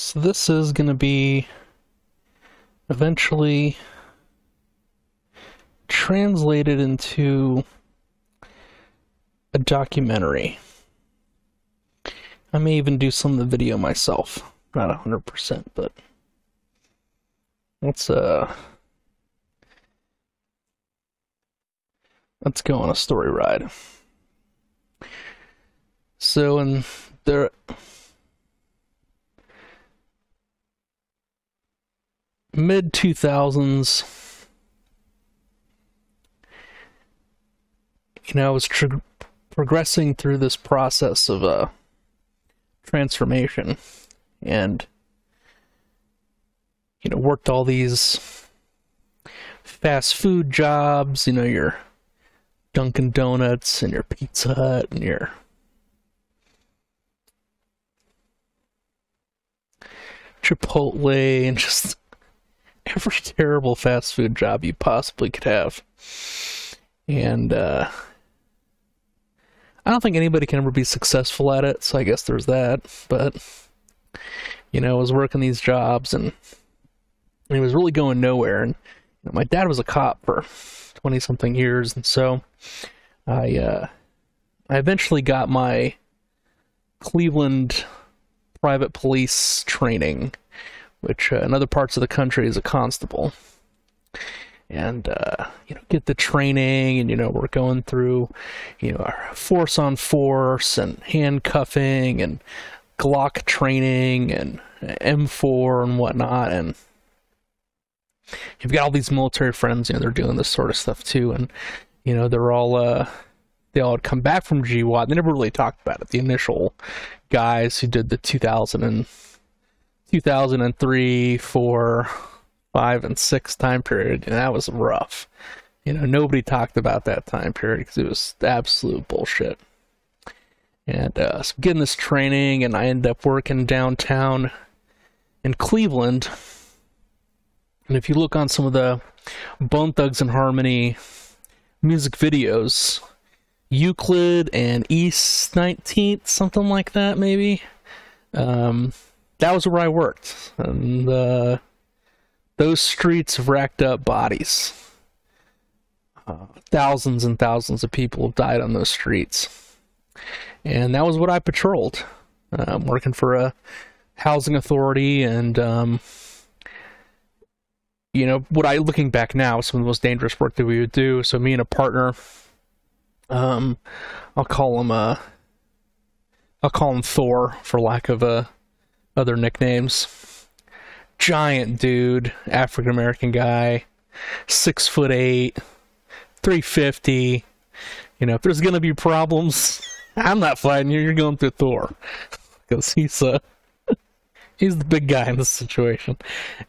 So this is going to be eventually translated into a documentary. I may even do some of the video myself. Not 100%, but let's uh let's go on a story ride. So in there mid 2000s you know I was tr- progressing through this process of uh transformation and you know worked all these fast food jobs you know your dunkin donuts and your pizza hut and your chipotle and just every terrible fast food job you possibly could have and uh I don't think anybody can ever be successful at it, so I guess there's that. But you know, I was working these jobs and it was really going nowhere. And you know, my dad was a cop for twenty something years, and so I uh, I eventually got my Cleveland private police training, which uh, in other parts of the country is a constable. And uh, you know get the training and you know we're going through you know our force on force and handcuffing and Glock training and M4 and whatnot. And you've got all these military friends you know they're doing this sort of stuff too. And you know they're all uh they all had come back from GWOT they never really talked about it. The initial guys who did the 2000 and 2003 4 five and six time period, and that was rough. You know, nobody talked about that time period because it was absolute bullshit. And uh, so getting this training, and I ended up working downtown in Cleveland. And if you look on some of the Bone Thugs and Harmony music videos, Euclid and East 19th, something like that, maybe. Um, that was where I worked. And uh, those streets have racked up bodies. Uh, thousands and thousands of people have died on those streets. And that was what I patrolled. Uh, I'm working for a housing authority, and, um, you know, what I, looking back now, some of the most dangerous work that we would do. So, me and a partner, um, I'll call him, uh, I'll call him Thor for lack of, uh, other nicknames giant dude, African American guy, six foot eight, three fifty. You know, if there's gonna be problems, I'm not fighting you. You're going through Thor because he's uh he's the big guy in this situation.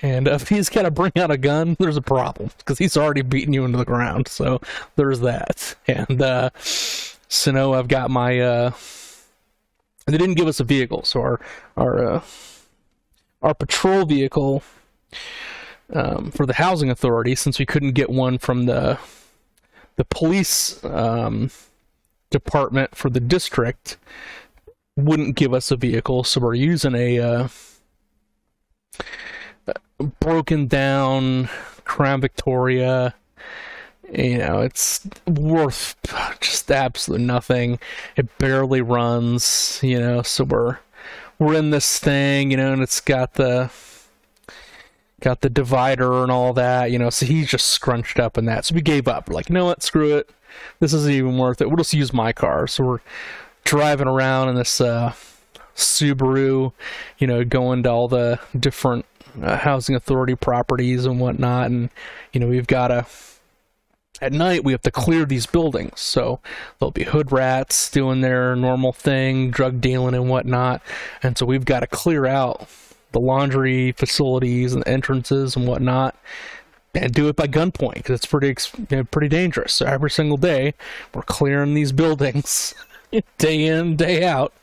And uh, if he's got to bring out a gun, there's a problem because he's already beating you into the ground. So there's that. And uh, so now I've got my. Uh, they didn't give us a vehicle, so our our uh, our patrol vehicle um, for the housing authority since we couldn't get one from the the police um, department for the district wouldn't give us a vehicle. So we're using a uh, broken down crown victoria you know it's worth just absolutely nothing it barely runs you know so we're we're in this thing, you know, and it's got the got the divider and all that, you know. So he's just scrunched up in that. So we gave up. We're like, you know what? Screw it. This isn't even worth it. We'll just use my car. So we're driving around in this uh, Subaru, you know, going to all the different uh, housing authority properties and whatnot, and you know, we've got a at night we have to clear these buildings. So there'll be hood rats doing their normal thing, drug dealing and whatnot. And so we've got to clear out the laundry facilities and entrances and whatnot and do it by gunpoint because it's pretty you know, pretty dangerous. So every single day we're clearing these buildings day in day out,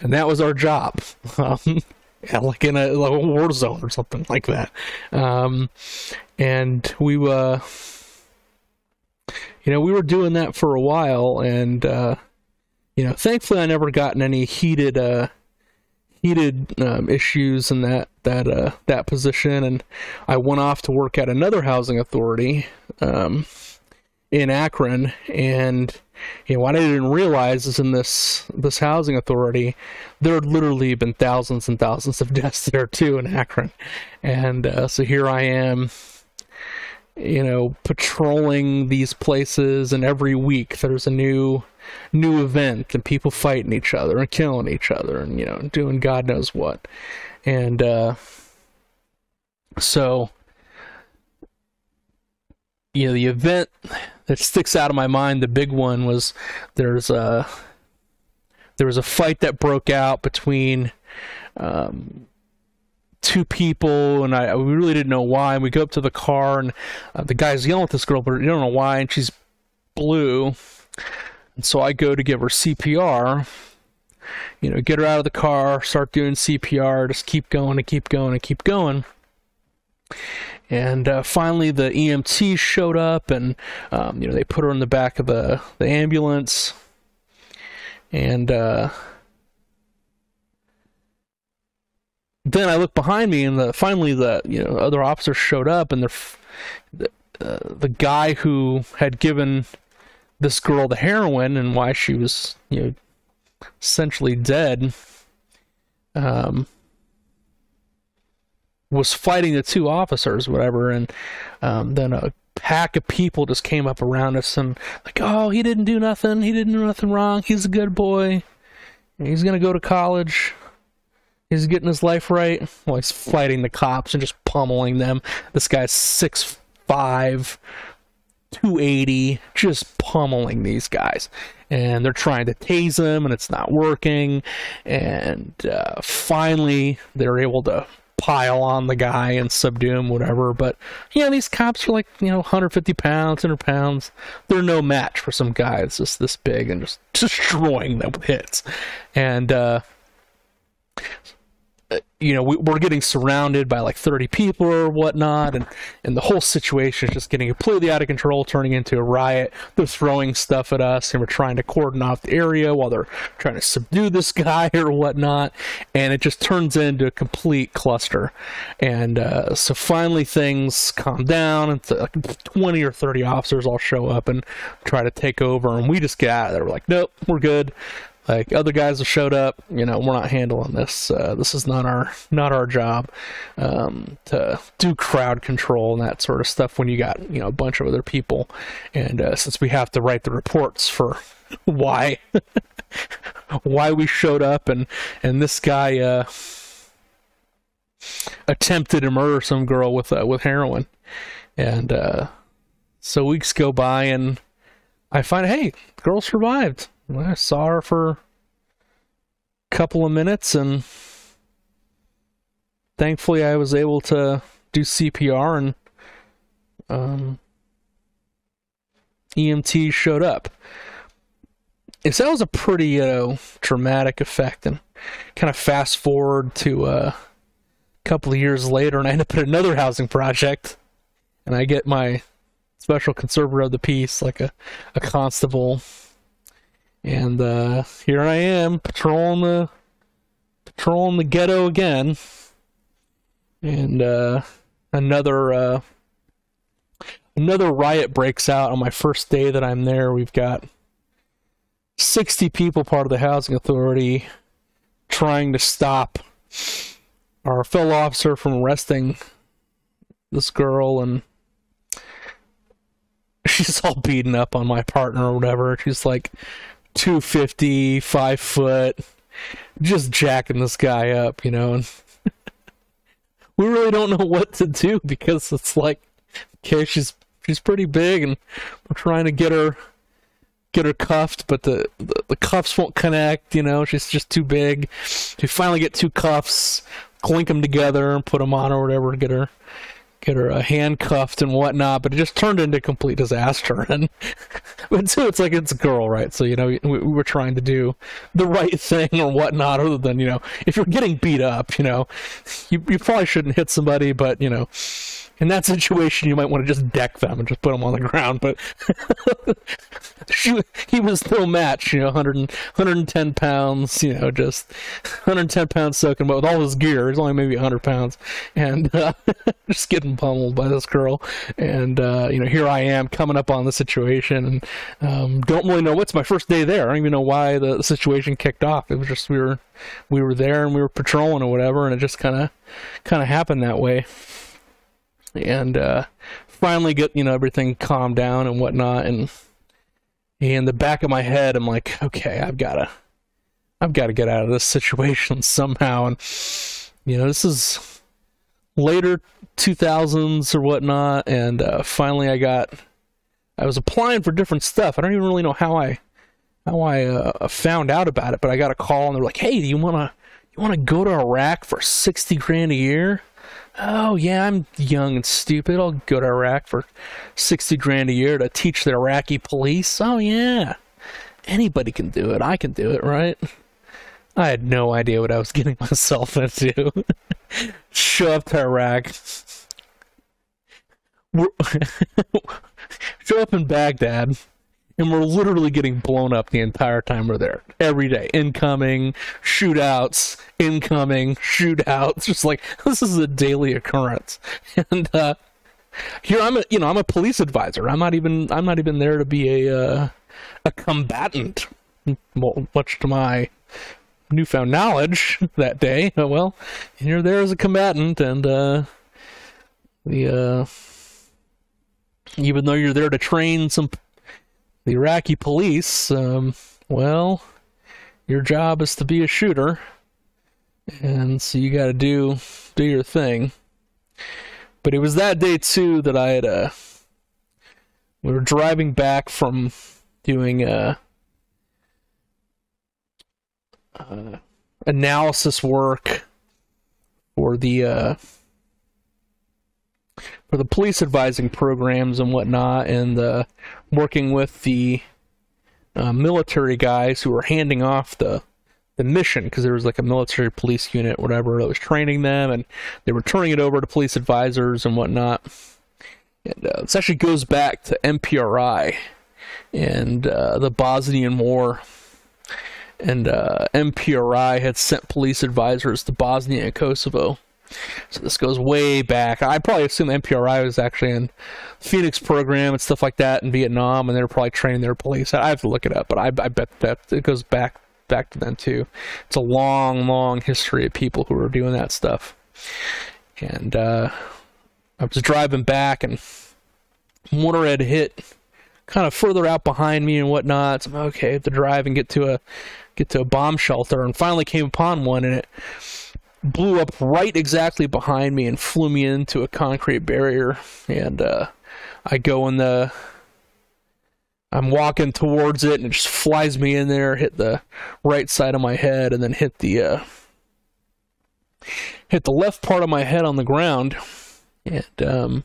and that was our job. Um, yeah, like in a, like a war zone or something like that. Um, and we uh, you know, we were doing that for a while, and uh, you know, thankfully I never gotten any heated uh, heated um, issues in that that uh, that position, and I went off to work at another housing authority um, in Akron, and you know what I didn't realize is in this this housing authority, there had literally been thousands and thousands of deaths there too in Akron, and uh, so here I am you know patrolling these places and every week there's a new new event and people fighting each other and killing each other and you know doing god knows what. And uh so you know the event that sticks out of my mind the big one was there's a there was a fight that broke out between um two people, and I we really didn't know why. And we go up to the car, and uh, the guy's yelling at this girl, but you don't know why, and she's blue. And so I go to give her CPR. You know, get her out of the car, start doing CPR, just keep going and keep going and keep going. And uh, finally, the EMT showed up, and um, you know they put her in the back of the the ambulance, and uh, then I look behind me, and the, finally the you know other officers showed up, and the uh, the guy who had given this girl the heroin and why she was you know essentially dead um, was fighting the two officers, whatever, and um, then a pack of people just came up around us and like, oh, he didn't do nothing, he didn't do nothing wrong, he's a good boy, he's gonna go to college. He's getting his life right. Well, he's fighting the cops and just pummeling them. This guy's six five, 280, just pummeling these guys. And they're trying to tase him, and it's not working. And uh, finally, they're able to pile on the guy and subdue him, whatever. But yeah, these cops are like you know 150 pounds, 100 pounds. They're no match for some guy that's just this big and just destroying them with hits. And uh, you know, we, are getting surrounded by like 30 people or whatnot, and, and the whole situation is just getting completely out of control, turning into a riot. They're throwing stuff at us, and we're trying to cordon off the area while they're trying to subdue this guy or whatnot, and it just turns into a complete cluster. And uh, so finally things calm down, and like 20 or 30 officers all show up and try to take over, and we just get out of there. We're like, nope, we're good. Like other guys have showed up, you know, we're not handling this. Uh, this is not our not our job um, to do crowd control and that sort of stuff. When you got you know a bunch of other people, and uh, since we have to write the reports for why why we showed up, and and this guy uh, attempted to murder some girl with uh, with heroin, and uh, so weeks go by, and I find hey, girl survived I saw her for a couple of minutes, and thankfully I was able to do CPR, and um, EMT showed up. So that was a pretty uh, traumatic effect, and kind of fast forward to uh, a couple of years later, and I end up at another housing project, and I get my special conservator of the peace, like a, a constable and uh, here I am patrolling the patrolling the ghetto again. And uh, another uh, another riot breaks out on my first day that I'm there. We've got 60 people part of the housing authority trying to stop our fellow officer from arresting this girl and she's all beaten up on my partner or whatever. She's like 250, five foot, just jacking this guy up, you know, and we really don't know what to do because it's like, okay, she's she's pretty big, and we're trying to get her get her cuffed, but the, the, the cuffs won't connect, you know, she's just too big. We finally get two cuffs, clink them together, and put them on or whatever, get her get her uh, handcuffed and whatnot, but it just turned into complete disaster. And but it's like it's a girl, right? So you know, we, we were trying to do the right thing or whatnot, other than you know, if you're getting beat up, you know, you you probably shouldn't hit somebody, but you know, in that situation, you might want to just deck them and just put them on the ground. But she, he was no match, you know, 100, 110 pounds, you know, just 110 pounds soaking, but with all his gear, he's only maybe 100 pounds, and uh, just getting pummeled by this girl. And uh, you know, here I am coming up on the situation, and um, don't really know what's my first day there. I don't even know why the situation kicked off. It was just we were we were there and we were patrolling or whatever, and it just kind of kind of happened that way and uh, finally get you know everything calmed down and whatnot and in the back of my head i'm like okay i've gotta i've gotta get out of this situation somehow and you know this is later 2000s or whatnot and uh, finally i got i was applying for different stuff i don't even really know how i how i uh, found out about it but i got a call and they're like hey do you want to you want to go to iraq for 60 grand a year oh yeah, I'm young and stupid. I'll go to Iraq for sixty grand a year to teach the Iraqi police. Oh yeah, anybody can do it. I can do it, right? I had no idea what I was getting myself into. Show up to Iraq. Show up in Baghdad and we're literally getting blown up the entire time we're there. Every day, incoming shootouts, incoming shootouts. Just like this is a daily occurrence, and uh, here I'm a you know I'm a police advisor. I'm not even I'm not even there to be a uh, a combatant. Much to my newfound knowledge that day. Well, you're there as a combatant, and uh, the uh, even though you're there to train some the Iraqi police, um, well, your job is to be a shooter, and so you got to do do your thing. But it was that day too that I had uh, we were driving back from doing uh, uh analysis work for the uh, for the police advising programs and whatnot, and uh, working with the uh, military guys who were handing off the the mission because there was like a military police unit, whatever, that was training them, and they were turning it over to police advisors and whatnot. And uh, this actually goes back to MPRI and uh, the Bosnian War. And uh, MPRI had sent police advisors to Bosnia and Kosovo so this goes way back. I probably assume MPRI was actually in Phoenix program and stuff like that in Vietnam, and they were probably training their police. I have to look it up, but I, I bet that it goes back back to then too. It's a long, long history of people who were doing that stuff. And uh, I was driving back, and mortar had hit kind of further out behind me and whatnot. So I'm okay, I have to drive and get to a get to a bomb shelter, and finally came upon one, and it blew up right exactly behind me and flew me into a concrete barrier. And uh, I go in the. I'm walking towards it and it just flies me in there, hit the right side of my head, and then hit the uh, hit the left part of my head on the ground. And um,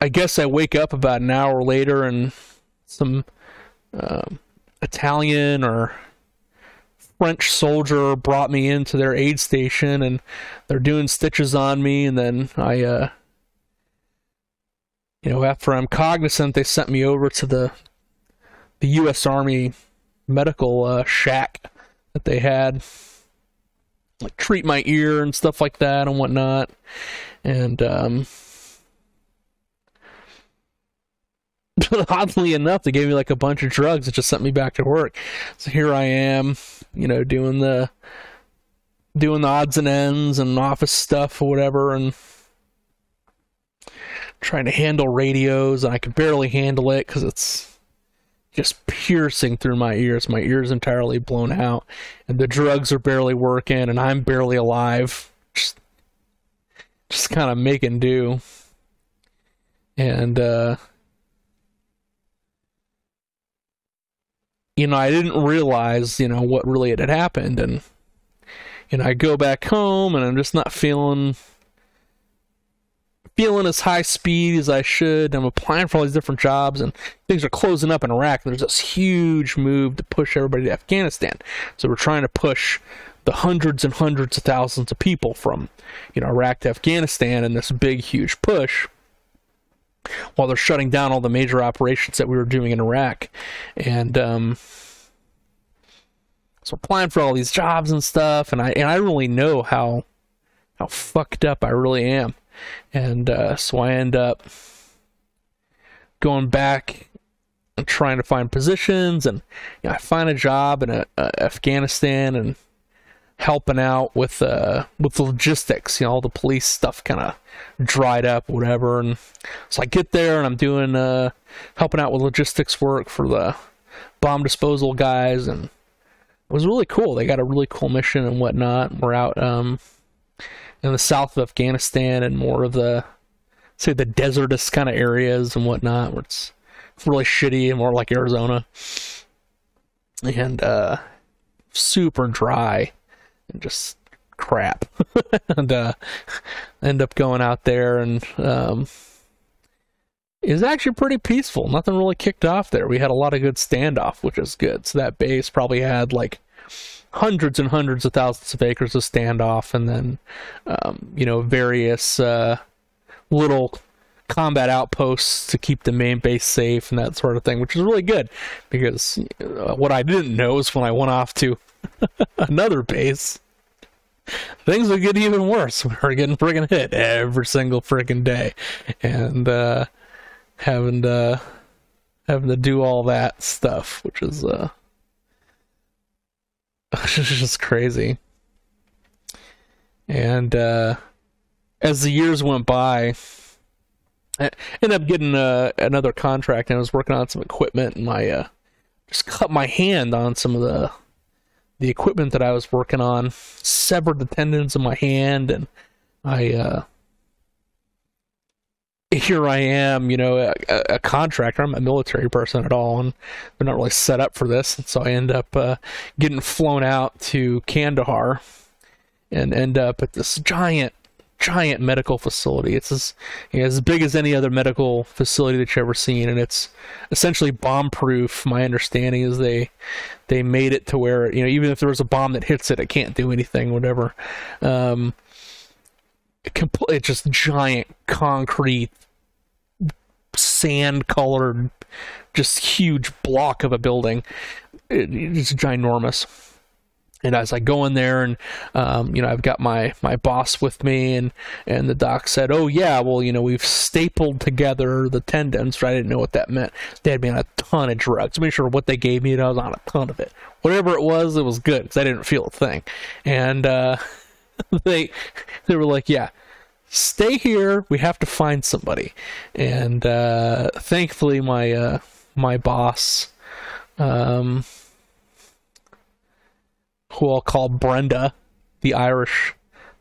I guess I wake up about an hour later and some uh, Italian or French soldier brought me into their aid station and they're doing stitches on me and then I uh you know after I'm cognizant they sent me over to the the US Army medical uh, shack that they had like treat my ear and stuff like that and whatnot. And um oddly enough, they gave me like a bunch of drugs that just sent me back to work. So here I am, you know, doing the doing the odds and ends and office stuff or whatever, and trying to handle radios, and I could barely handle it because it's just piercing through my ears. My ears entirely blown out, and the drugs are barely working, and I'm barely alive. Just, just kind of making do. And uh, you know, I didn't realize, you know, what really had happened. And, you know, I go back home and I'm just not feeling feeling as high speed as I should. I'm applying for all these different jobs and things are closing up in Iraq. There's this huge move to push everybody to Afghanistan. So we're trying to push the hundreds and hundreds of thousands of people from, you know, Iraq to Afghanistan in this big, huge push while they're shutting down all the major operations that we were doing in Iraq. And um, so applying for all these jobs and stuff, and I and I really know how how fucked up I really am. And uh, so I end up going back and trying to find positions, and you know, I find a job in uh, Afghanistan and helping out with uh with logistics you know all the police stuff kind of dried up whatever and so i get there and i'm doing uh helping out with logistics work for the bomb disposal guys and it was really cool. They got a really cool mission and whatnot. We're out um in the south of afghanistan and more of the say the desertous kind of areas and whatnot where it's really shitty and more like arizona. And uh super dry just crap. And uh, end up going out there and um, is actually pretty peaceful. Nothing really kicked off there. We had a lot of good standoff which is good. So that base probably had like hundreds and hundreds of thousands of acres of standoff and then um, you know various uh, little combat outposts to keep the main base safe and that sort of thing which is really good because uh, what i didn't know is when i went off to another base, things would get even worse. We were getting friggin' hit every single friggin' day, and uh, having to having to do all that stuff, which is uh, just crazy. And uh, as the years went by, I ended up getting uh, another contract, and I was working on some equipment, and my uh, just cut my hand on some of the the equipment that I was working on, severed the tendons in my hand, and I uh, here I am, you know, a, a, contractor. I'm a military person at all, and they're not really set up for this. And so I end up uh, getting flown out to Kandahar and end up at this giant giant medical facility. It's as you know, as big as any other medical facility that you've ever seen, and it's essentially bomb proof. My understanding is they they made it to where you know even if there was a bomb that hits it, it can't do anything. Whatever. Um, it's just giant concrete, sand colored, just huge block of a building. It, it's ginormous and as I go in there and um, you know I've got my my boss with me and and the doc said oh yeah well you know we've stapled together the tendons. I didn't know what that meant. They had me on a ton of drugs make sure what they gave me and I was on a ton of it. Whatever it was it was good because I didn't feel a thing. And uh, they they were like yeah stay here. We have to find somebody. And uh, thankfully my uh, my boss um, who I'll call Brenda, the Irish,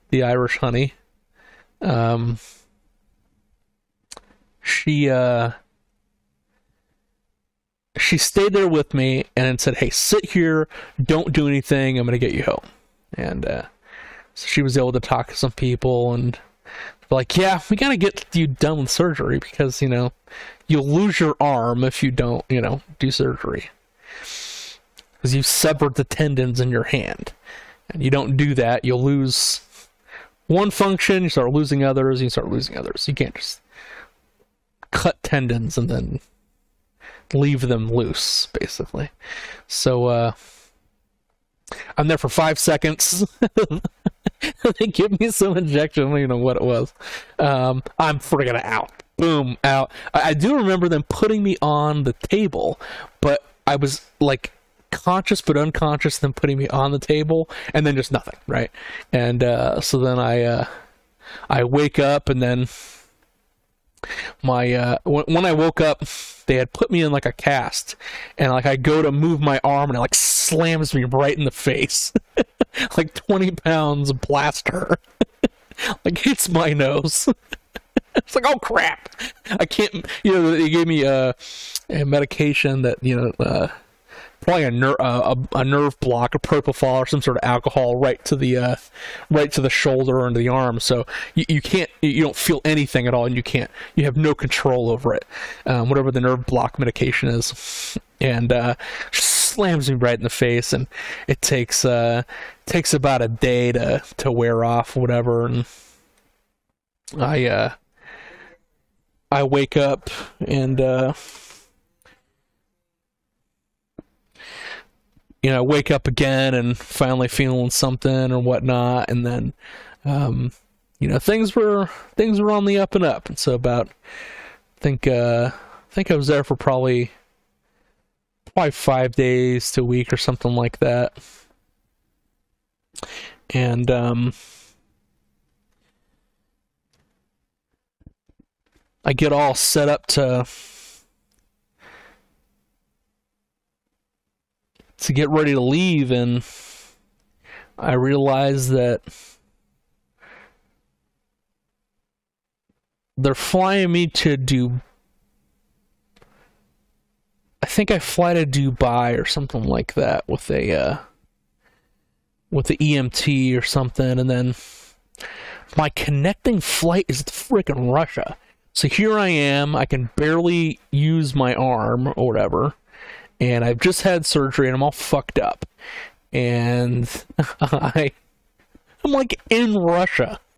the Irish honey. Um, she uh, she stayed there with me and said, "Hey, sit here, don't do anything. I'm gonna get you home." And uh, so she was able to talk to some people and like, "Yeah, we gotta get you done with surgery because you know you'll lose your arm if you don't, you know, do surgery." You've severed the tendons in your hand. And you don't do that, you'll lose one function, you start losing others, you start losing others. You can't just cut tendons and then leave them loose, basically. So, uh, I'm there for five seconds. they give me some injection. I don't even know what it was. Um, I'm friggin' out. Boom, out. I, I do remember them putting me on the table, but I was like conscious but unconscious, then putting me on the table, and then just nothing, right? And uh, so then I uh, I wake up, and then my uh, when, when I woke up, they had put me in like a cast, and like I go to move my arm, and it like slams me right in the face, like twenty pounds of plaster like hits my nose. it's like oh crap i can't you know they gave me a, a medication that you know uh, probably a, ner- uh, a, a nerve block, a propofol, or some sort of alcohol right to the uh, right to the shoulder or into the arm. So you, you can't you don't feel anything at all, and you can't you have no control over it. Um, whatever the nerve block medication is, and uh, slams me right in the face, and it takes uh takes about a day to to wear off, whatever. And I uh I wake up and you know wake up again and finally feeling something or whatnot, and then um you know things were things were on the up and up, and so about I think uh I think I was there for probably probably five days to a week or something like that. And um, I get all set up to to get ready to leave, and I realize that they're flying me to do I think I fly to Dubai or something like that with a uh, with the EMT or something, and then my connecting flight is to freaking Russia. So here I am. I can barely use my arm or whatever, and I've just had surgery and I'm all fucked up, and I I'm like in Russia,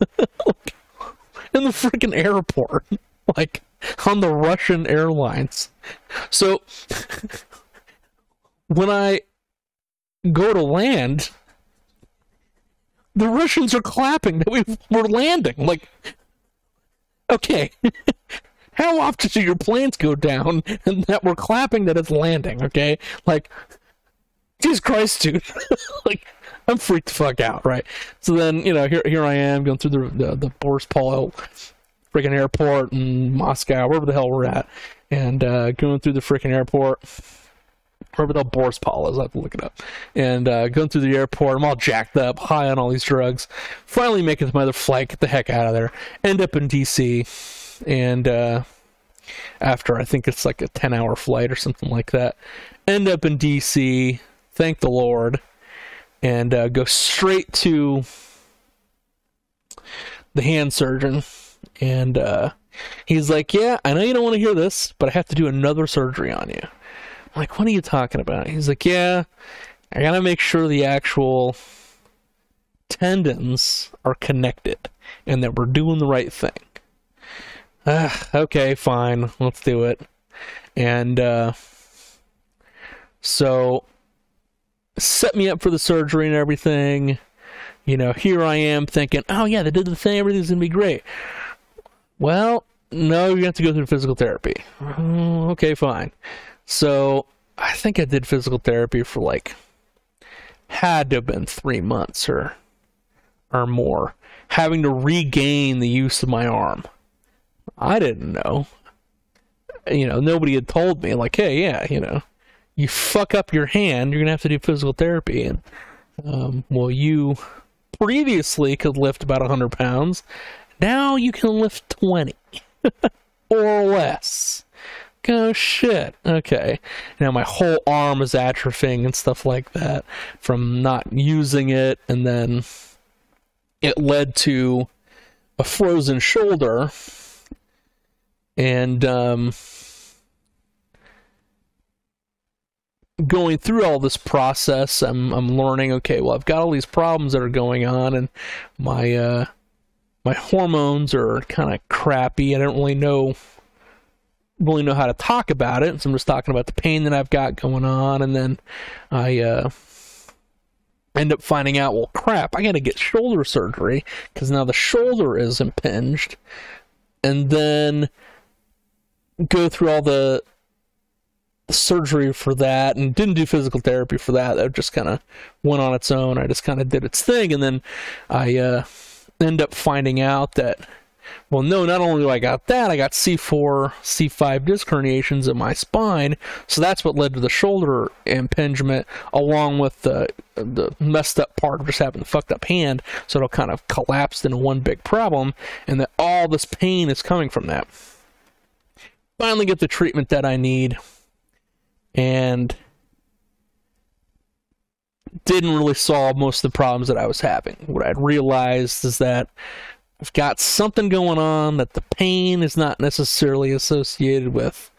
in the freaking airport, like on the Russian airlines. So when I go to land, the Russians are clapping that we we're landing. Like, okay, how often do your planes go down and that we're clapping that it's landing? Okay, like, Jesus Christ, dude, like. I'm freaked the fuck out, right? So then, you know, here here I am going through the the, the Boryspil freaking airport in Moscow, wherever the hell we're at, and uh, going through the freaking airport. Wherever the Boryspil is, I have to look it up. And uh, going through the airport, I'm all jacked up, high on all these drugs. Finally, to my other flight, get the heck out of there. End up in DC, and uh, after I think it's like a 10 hour flight or something like that, end up in DC. Thank the Lord, and uh, go straight to the hand surgeon and uh, he's like, "Yeah, I know you don't want to hear this, but I have to do another surgery on you." I'm like, "What are you talking about?" He's like, "Yeah, I gotta make sure the actual tendons are connected and that we're doing the right thing." Uh, okay, fine, let's do it. And uh, so set me up for the surgery and everything. You know, here I am thinking, oh yeah, they did the thing, everything's gonna be great. Well, no, you have to go through physical therapy. Mm, okay, fine. So I think I did physical therapy for like had to have been three months or or more, having to regain the use of my arm. I didn't know. You know, nobody had told me like, hey, yeah, you know, you fuck up your hand, you're gonna have to do physical therapy, and um, well, you previously could lift about 100 pounds now you can lift 20 or less. Oh shit. Okay. Now my whole arm is atrophying and stuff like that from not using it, and then it led to a frozen shoulder. And um, going through all this process, I'm I'm learning. Okay, well I've got all these problems that are going on, and my uh, my hormones are kind of crappy. I don't really know really know how to talk about it. So I'm just talking about the pain that I've got going on, and then I uh, end up finding out, well, crap, I got to get shoulder surgery because now the shoulder is impinged, and then go through all the surgery for that and didn't do physical therapy for that. That just kind of went on its own. I just kind of did its thing. And then i uh end up finding out that well no not only do i got that i got c4 c5 disc herniations in my spine. So that's what led to the shoulder impingement along with the the messed up part of just having the fucked up hand. So it'll kind of collapse into one big problem. And that all this pain is coming from that finally get the treatment that I need and didn't really solve most of the problems that I was having. What I'd realized is that I've got something going on that the pain is not necessarily associated with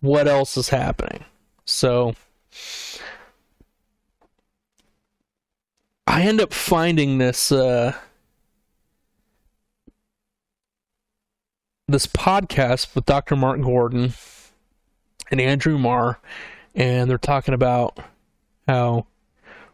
what else is happening. So I end up finding this uh, this podcast with Dr. Mark Gordon and Andrew Marr, and they're talking about how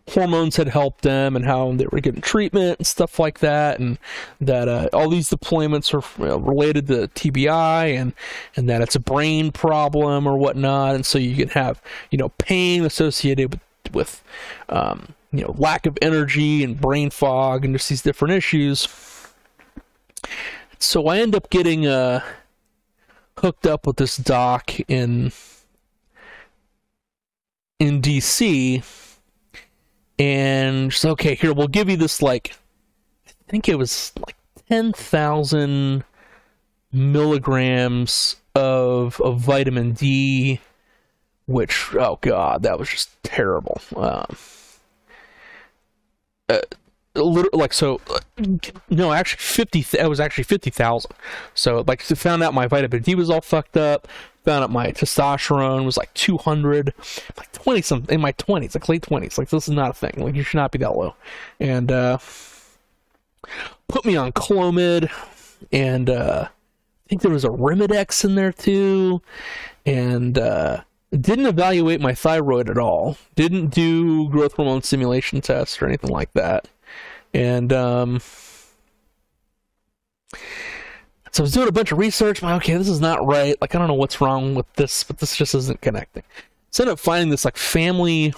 hormones had helped them and how they were getting treatment and stuff like that, and that uh, all these deployments are related to TBI and and that it's a brain problem or whatnot, and so you can have you know pain associated with with um, you know lack of energy and brain fog and just these different issues. So I end up getting uh, hooked up with this doc in in DC and she's okay here we'll give you this like i think it was like 10,000 milligrams of of vitamin D which oh god that was just terrible. Um uh, like so uh, no actually 50 it was actually 50,000 so like found out my vitamin D was all fucked up found out my testosterone was like 200 like 20 something in my 20s like late 20s like this is not a thing like you should not be that low. And uh put me on clomid and uh i think there was a Arimidex in there too. And uh didn't evaluate my thyroid at all. Didn't do growth hormone stimulation tests or anything like that and um so I was doing a bunch of research. Like, okay, this is not right. Like, I don't know what's wrong with this, but this just isn't connecting. So I ended up finding this like family.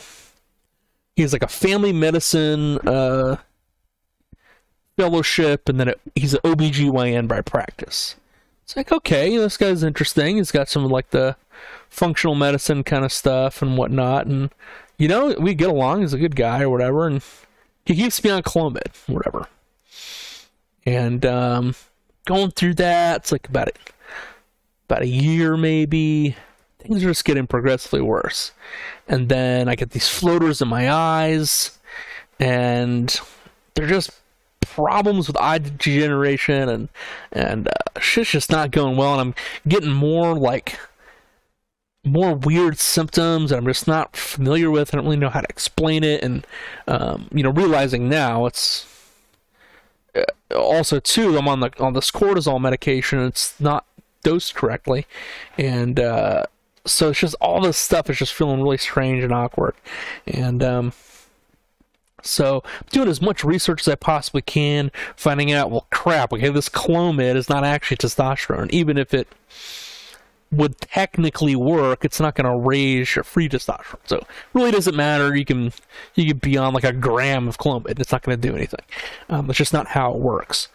He's like a family medicine uh, fellowship, and then it, he's an OBGYN by practice. It's like, okay, this guy's interesting. He's got some like the functional medicine kind of stuff and whatnot. And, you know, we get along. He's a good guy or whatever. And he keeps me on Clomid, whatever. And, um, going through that. It's like about a, about a year maybe. Things are just getting progressively worse. And then I get these floaters in my eyes, and they're just problems with eye degeneration, and and uh, shit's just not going well. And I'm getting more like more weird symptoms that I'm just not familiar with. I don't really know how to explain it, and um, you know, realizing now it's also too i'm on the on this cortisol medication. It's not dosed correctly. And uh, so it's just all this stuff is just feeling really strange and awkward. And um, so doing as much research as I possibly can, finding out, well, crap, okay, this Clomid is not actually testosterone, even if it would technically work, it's not going to raise your free testosterone. So really doesn't matter. You can you can be on like a gram of Clomid. It's not going to do anything. Um, that's just not how it works.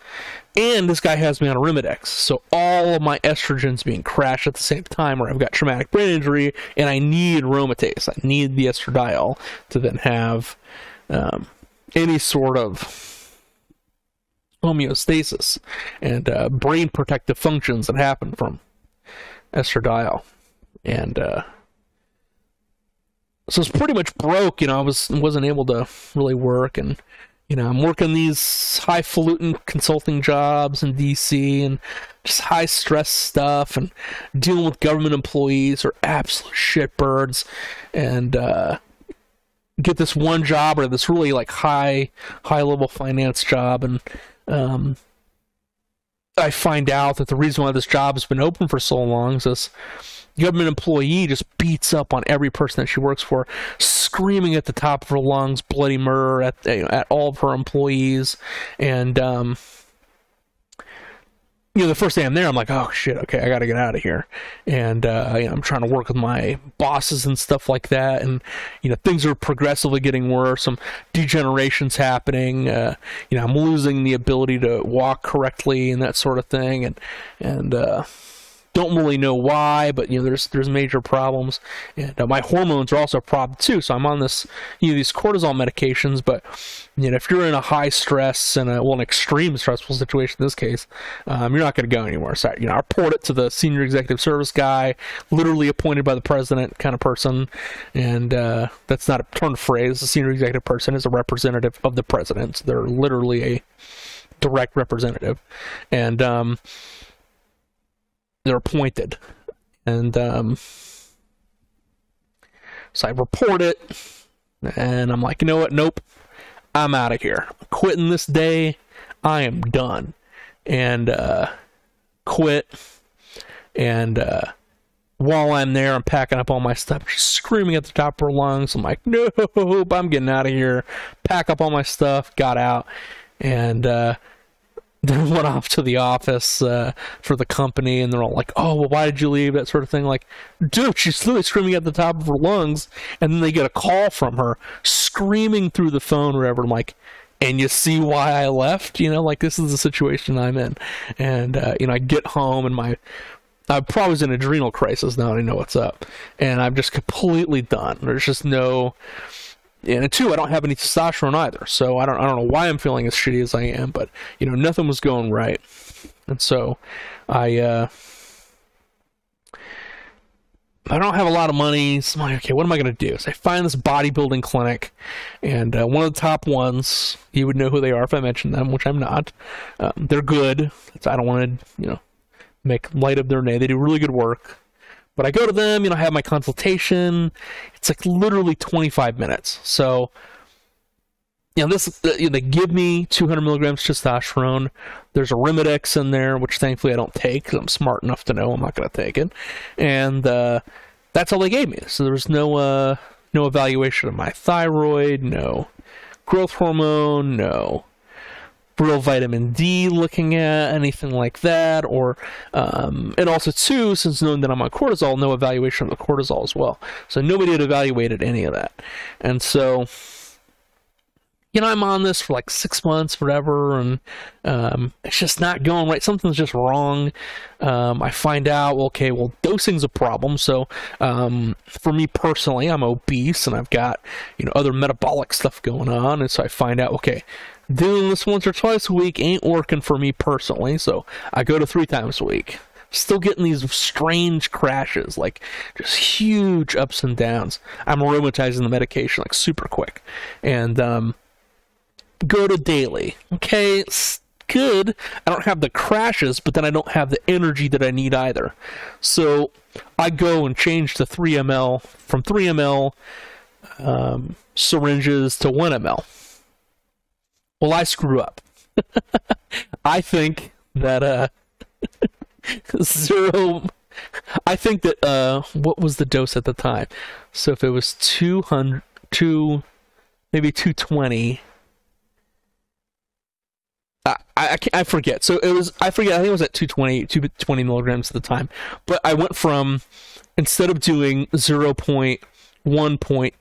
And this guy has me on Arimidex, so all of my estrogens being crashed at the same time, where I've got traumatic brain injury, and I need aromatase. I need the estradiol to then have um, any sort of homeostasis and uh, brain protective functions that happen from estradiol, and uh, so it's pretty much broke. You know, I was wasn't able to really work, and you know, I'm working these highfalutin consulting jobs in DC, and just high stress stuff, and dealing with government employees or absolute shitbirds, and uh, get this one job or this really like high high level finance job, and um, I find out that the reason why this job has been open for so long is this government employee just beats up on every person that she works for, screaming at the top of her lungs, bloody murder at at all of her employees, and um, you know, the first day I'm there, I'm like, oh shit, okay, I got to get out of here, and uh, you know, I'm trying to work with my bosses and stuff like that, and you know, things are progressively getting worse. Some degenerations happening. Uh, you know, I'm losing the ability to walk correctly and that sort of thing, and and uh, don't really know why, but you know, there's there's major problems, and uh, my hormones are also a problem too. So I'm on this, you know, these cortisol medications, but you know, if you're in a high stress and a well, an extreme stressful situation in this case, um, you're not going to go anywhere. So you know, I report it to the senior executive service guy, literally appointed by the president kind of person, and uh, that's not a turn of phrase. The senior executive person is a representative of the president. They're literally a direct representative, and um, they're appointed. And um, so I report it, and I'm like, you know what? Nope. I'm out of here. I'm quitting this day. I am done. And uh, quit. And uh, while I'm there, I'm packing up all my stuff. She's screaming at the top of her lungs. I'm like, nope, I'm getting out of here. Pack up all my stuff. Got out. And uh, then went off to the office uh, for the company, and they're all like, "Oh, well, why did you leave?" That sort of thing. Like, dude, she's literally screaming at the top of her lungs, and then they get a call from her screaming through the phone, or whatever. I'm like, and you see why I left? You know, like this is the situation I'm in, and uh, you know, I get home and my I probably was in adrenal crisis now. I know what's up, and I'm just completely done. There's just no and two, I don't have any testosterone either, so I don't I don't know why I'm feeling as shitty as I am, but you know nothing was going right, and so I uh, I don't have a lot of money. So I'm like, okay, what am I going to do? So I find this bodybuilding clinic, and uh, one of the top ones, you would know who they are if I mentioned them, which I'm not. Um, they're good. I don't want to, you know, make light of their name. They do really good work. But I go to them, you know, I have my consultation. It's like literally 25 minutes. So, you know, this uh, you know, they give me 200 milligrams testosterone. There's a Arimidex in there, which thankfully I don't take I'm smart enough to know I'm not going to take it. And uh, that's all they gave me. So there was no uh, no evaluation of my thyroid, no growth hormone, no real vitamin D looking at anything like that, or um, and also too, since knowing that I'm on cortisol, no evaluation of the cortisol as well. So nobody had evaluated any of that, and so you know I'm on this for like six months, whatever, and um, it's just not going right. Something's just wrong. Um, I find out, okay, well, dosing's a problem. So um, for me personally, I'm obese and I've got you know other metabolic stuff going on, and so I find out, okay doing this once or twice a week ain't working for me personally, so I go to three times a week. Still getting these strange crashes, like just huge ups and downs. I'm aromatizing the medication like super quick. And um, go to daily. Okay, it's good. I don't have the crashes, but then I don't have the energy that I need either. So I go and change to 3 ml from 3 ml um, syringes to 1 ml well, I screw up. I think that uh, zero. I think that uh, what was the dose at the time? So if it was 200, two, maybe 220. I, I, I forget. So it was I forget. I think it was at 220, 220 milligrams at the time. But I went from instead of doing 0.1 point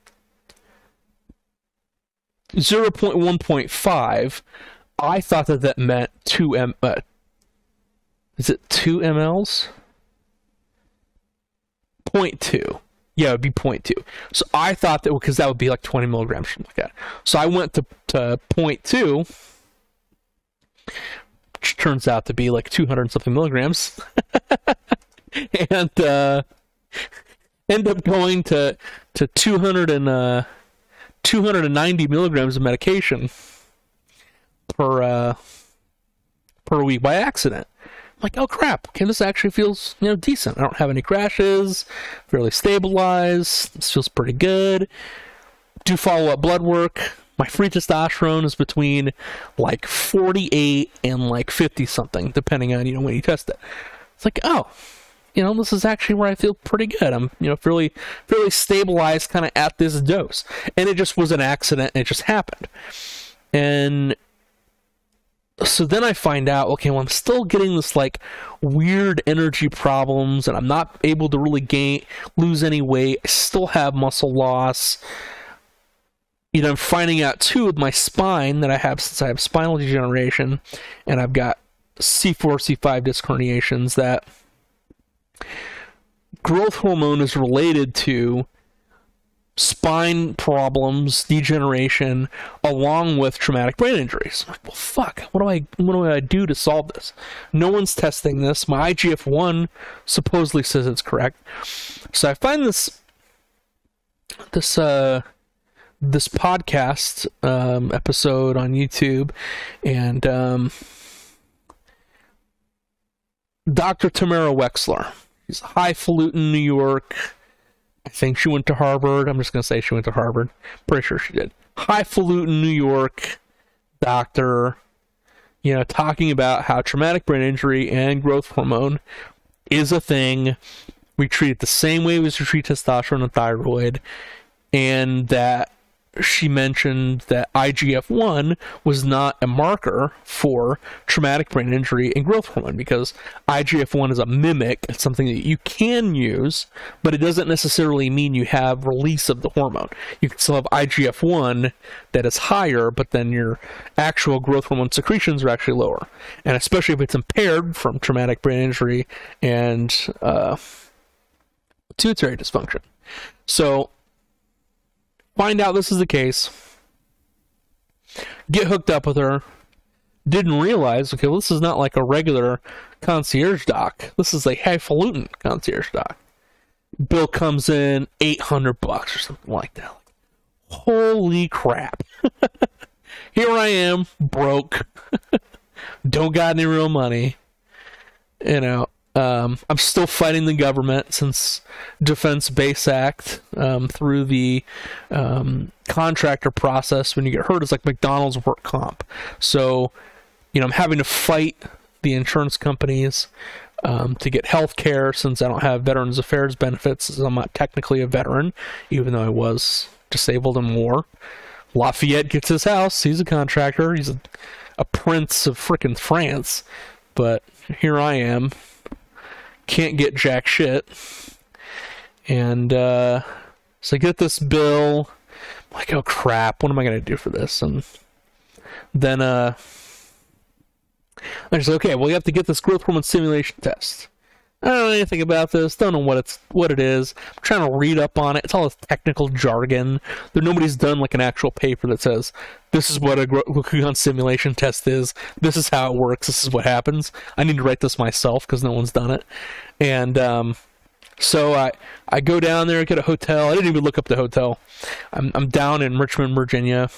0.1.5, I thought that that meant 2 m. Uh, is it 2 mLs? 0.2. Yeah, it would be 0.2. So I thought that because that would be like 20 milligrams, something like that. So I went to, to 0.2, which turns out to be like 200 something milligrams. and uh, end up going to to 200 and uh, 290 milligrams of medication per uh, per week by accident. I'm like, oh crap! Okay, this actually feels you know decent. I don't have any crashes. Fairly stabilized. This feels pretty good. Do follow up blood work. My free testosterone is between like 48 and like 50 something, depending on you know when you test it. It's like, oh, you know, this is actually where I feel pretty good. I'm, you know, fairly fairly stabilized kind of at this dose. And it just was an accident it just happened. And so then I find out, okay, well, I'm still getting this like weird energy problems, and I'm not able to really gain lose any weight. I still have muscle loss. You know, I'm finding out too with my spine that I have since I have spinal degeneration, and I've got C4, C5 disc herniations that growth hormone is related to spine problems, degeneration, along with traumatic brain injuries. I'm like, well, fuck. What do I what do I do to solve this? No one's testing this. My IGF one supposedly says it's correct. So I find this this uh this podcast um, episode on YouTube, and um, Dr. Tamara Wexler She's highfalutin New York. I think she went to Harvard. I'm just gonna say she went to Harvard. Pretty sure she did. highfalutin New York doctor, you know, talking about how traumatic brain injury and growth hormone is a thing. We treat it the same way we treat testosterone and thyroid, and that she mentioned that IGF 1 was not a marker for traumatic brain injury and growth hormone because IGF 1 is a mimic. It's something that you can use, but it doesn't necessarily mean you have release of the hormone. You can still have IGF 1 that is higher, but then your actual growth hormone secretions are actually lower. And especially if it's impaired from traumatic brain injury and uh, pituitary dysfunction. So find out this is the case, get hooked up with her, didn't realize, okay, well, this is not like a regular concierge doc. This is a highfalutin concierge doc. Bill comes in 800 bucks or something like that. Holy crap. Here I am, broke. Don't got any real money. You know, um, I'm still fighting the government since Defense Base Act um, through the um, contractor process. When you get hurt, it's like McDonald's work comp. So, you know, I'm having to fight the insurance companies um, to get health care since I don't have Veterans Affairs benefits. I'm not technically a veteran, even though I was disabled in war. Lafayette gets his house. He's a contractor. He's a, a prince of frickin' France. But here I am can't get jack shit. And uh, so I get this bill. I'm like, oh crap, what am I gonna do for this? And then uh, I just okay, well you have to get this growth hormone stimulation test. I don't know anything about this. Don't know what it's what it is. I'm trying to read up on it. It's all this technical jargon. There nobody's done like an actual paper that says this is what a glucagon stimulation test is. This is how it works. This is what happens. I need to write this myself because no one's done it. And um, so I I go down there, get a hotel. I didn't even look up the hotel. I'm I'm down in Richmond, Virginia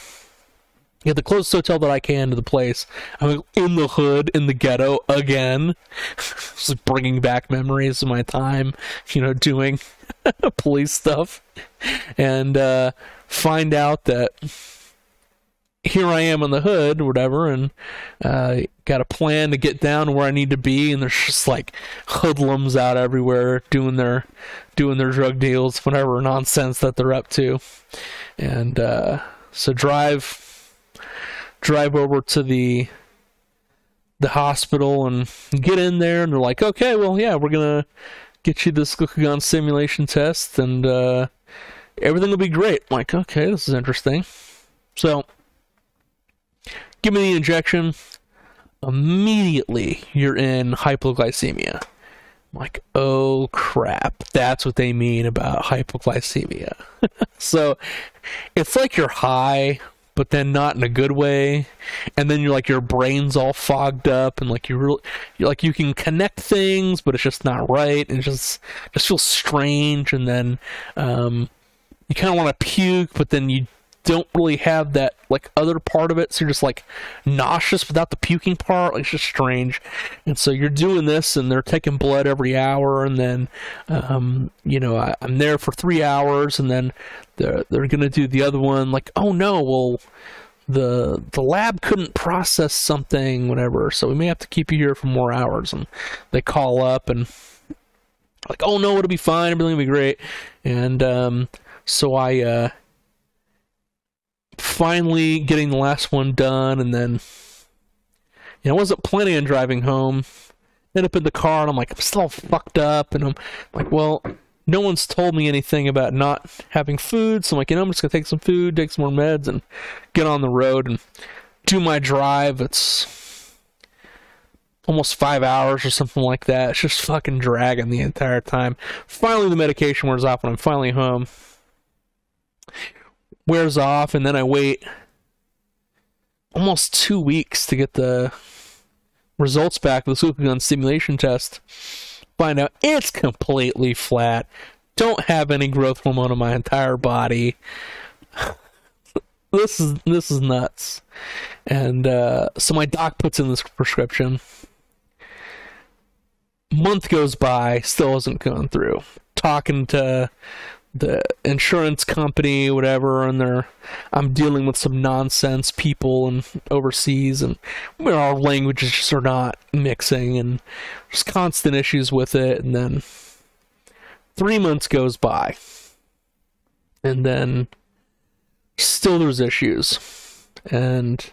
get the closest hotel that I can to the place. I'm in the hood, in the ghetto again. Just bringing back memories of my time, you know, doing police stuff. And uh, find out that here I am in the hood whatever, and uh, got a plan to get down where I need to be. And there's just like hoodlums out everywhere doing their doing their drug deals, whatever nonsense that they're up to. And uh, so drive drive over to the the hospital and get in there and they're like okay well yeah we're gonna get you this glucagon stimulation test and uh, everything will be great. I'm like okay this is interesting. So give me the injection. Immediately you're in hypoglycemia. I'm like oh crap. That's what they mean about hypoglycemia. So it's like you're high but then not in a good way. And then you're like your brain's all fogged up and like you really you're like you can connect things but it's just not right. And it just just feels strange. And then um, you kind of want to puke but then you don't really have that like other part of it. So you're just like nauseous without the puking part. Like, it's just strange. And so you're doing this and they're taking blood every hour and then um, you know I, i'm there for three hours and then they're they're gonna do the other one. Like oh no well the the lab couldn't process something whatever. So we may have to keep you here for more hours. And they call up and like oh no it'll be fine. Everything will be great. And um, so i uh, finally getting the last one done and then you know, I wasn't planning on driving home. End up in the car and I'm like, I'm still fucked up and I'm like, well, no one's told me anything about not having food, so I'm like, you know, I'm just gonna take some food, take some more meds, and get on the road and do my drive. It's almost five hours or something like that. It's just fucking dragging the entire time. Finally, the medication wears off and I'm finally home. Wears off, and then I wait almost two weeks to get the results back of the glucagon stimulation test find out it's completely flat. Don't have any growth hormone in my entire body. this is this is nuts. And uh, so my doc puts in this prescription. Month goes by, still hasn't gone through. Talking to the insurance company, whatever, and they're I'm dealing with some nonsense people and overseas, and where our languages just are not mixing, and there's constant issues with it. And then three months goes by, and then still there's issues, and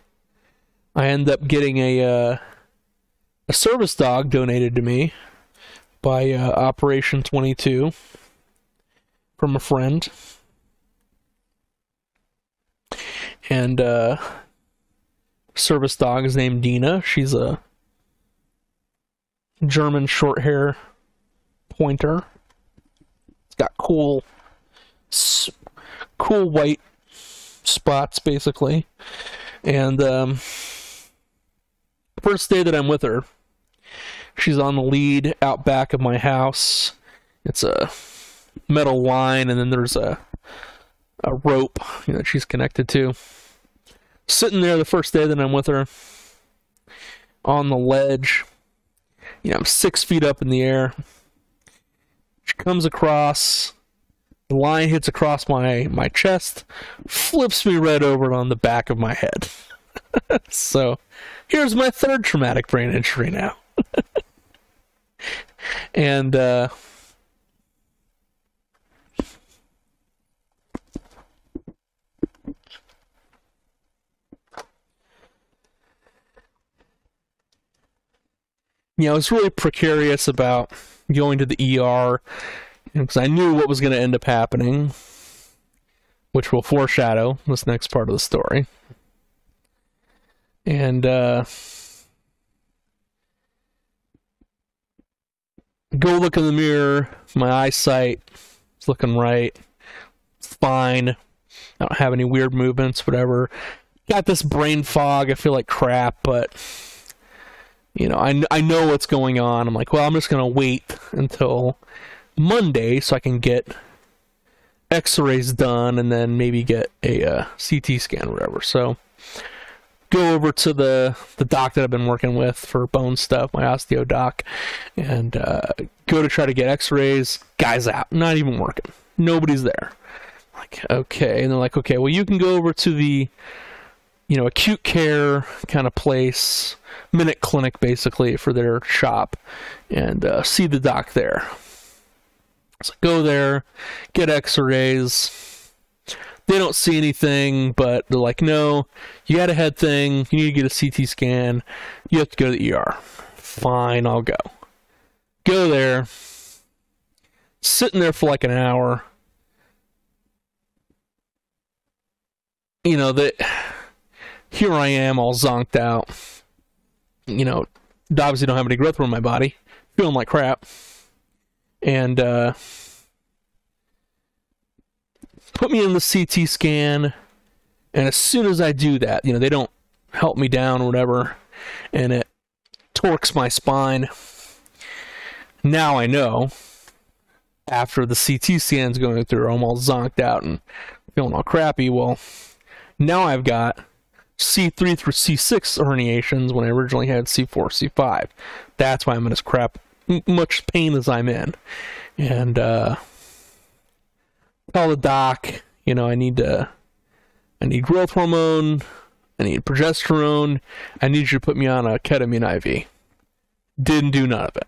I end up getting a uh, a service dog donated to me by uh, Operation Twenty Two from a friend. And uh service dog is named Dina. She's a German short hair pointer. It's got cool cool white spots basically. And um first day that I'm with her, she's on the lead out back of my house. It's a metal line, and then there's a a rope you know, that she's connected to. Sitting there the first day that I'm with her on the ledge, you know, I'm six feet up in the air. She comes across, the line hits across my my chest, flips me right over on the back of my head. so, here's my third traumatic brain injury now. and uh you know, I was really precarious about going to the ER because I knew what was going to end up happening, which will foreshadow this next part of the story. And uh, go look in the mirror. My eyesight is looking right. Fine. I don't have any weird movements, whatever. Got this brain fog. I feel like crap, but you know, I, I know what's going on. I'm like, well, I'm just going to wait until Monday so I can get x-rays done and then maybe get a uh, CT scan or whatever. So go over to the, the doc that I've been working with for bone stuff, my osteo doc, and uh, go to try to get x-rays. Guy's out. Not even working. Nobody's there. I'm like, okay. And they're like, okay, well, you can go over to the, you know, acute care kind of place minute clinic basically for their shop and uh, see the doc there. So go there, get x-rays. They don't see anything, but they're like, no, you got a head thing. You need to get a CT scan. You have to go to the ER. Fine, I'll go. Go there. Sitting there for like an hour. You know, that here I am all zonked out you know, obviously don't have any growth in my body, feeling like crap, and uh, put me in the CT scan. And as soon as I do that, you know, they don't help me down or whatever, and it torques my spine. Now I know. After the CT scan's going through, I'm all zonked out and feeling all crappy. Well, now I've got C3 through C6 herniations when I originally had C4, C5. That's why I'm in as crap, much pain as I'm in. And, uh, tell the doc, you know, I need to, I need growth hormone, I need progesterone, I need you to put me on a ketamine IV. Didn't do none of it.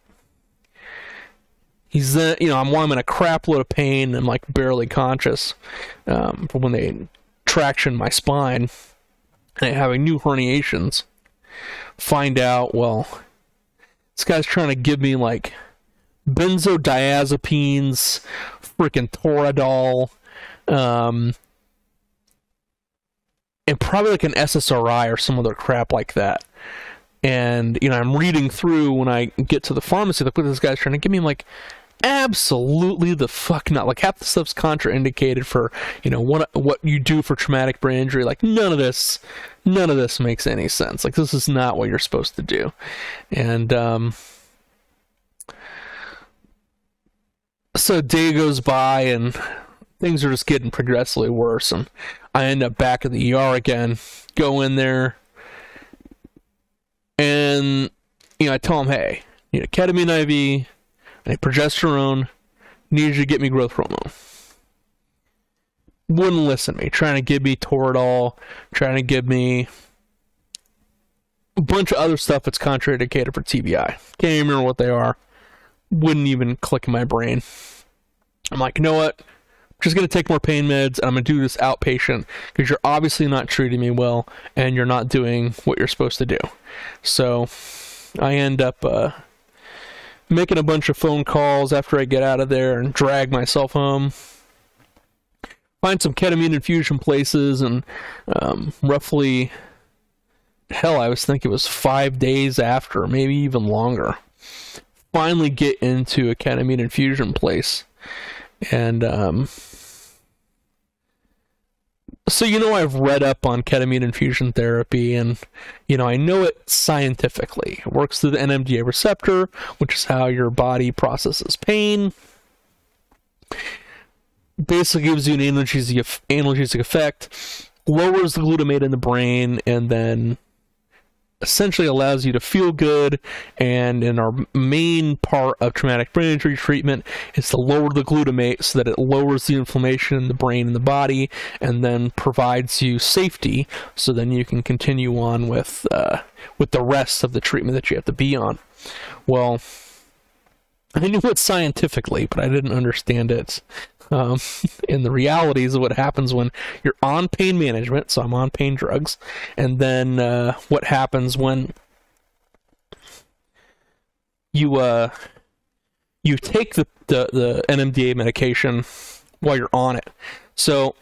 He's then, you know, I'm, I'm in a crap load of pain and like barely conscious um, from when they traction my spine and having new herniations, find out, well, this guy's trying to give me like benzodiazepines, freaking Toradol, um, and probably like an SSRI or some other crap like that. And you know, I'm reading through when I get to the pharmacy, like what this guy's trying to give me. Like, absolutely the fuck not. Like half the stuff's contraindicated for you know what what you do for traumatic brain injury. Like none of this, none of this makes any sense. Like this is not what you're supposed to do, and um, so day goes by and things are just getting progressively worse, and I end up back in the ER again. Go in there, and you know I tell him, hey, you know ketamine IV and progesterone needed to get me growth hormone. wouldn't listen to me, trying to give me Toradol, trying to give me a bunch of other stuff that's contraindicated for TBI. Can't even remember what they are. Wouldn't even click in my brain. I'm like, you know what? I'm just gonna take more pain meds and I'm gonna do this outpatient because you're obviously not treating me well and you're not doing what you're supposed to do. So I end up uh, making a bunch of phone calls after I get out of there and drag myself home. Find some ketamine infusion places and um, roughly, hell, I was thinking it was five days after, maybe even longer. Finally, get into a ketamine infusion place, and um, so you know I've read up on ketamine infusion therapy and you know I know it scientifically. It works through the NMDA receptor, which is how your body processes pain. Basically gives you an analgesic, analgesic effect, lowers the glutamate in the brain, and then essentially allows you to feel good. And in our main part of traumatic brain injury treatment is to lower the glutamate so that it lowers the inflammation in the brain and the body, and then provides you safety. So then you can continue on with uh, with the rest of the treatment that you have to be on. Well. I knew it scientifically, but I didn't understand it um, in the realities of what happens when you're on pain management. So I'm on pain drugs, and then uh, what happens when you uh, you take the, the the NMDA medication while you're on it. So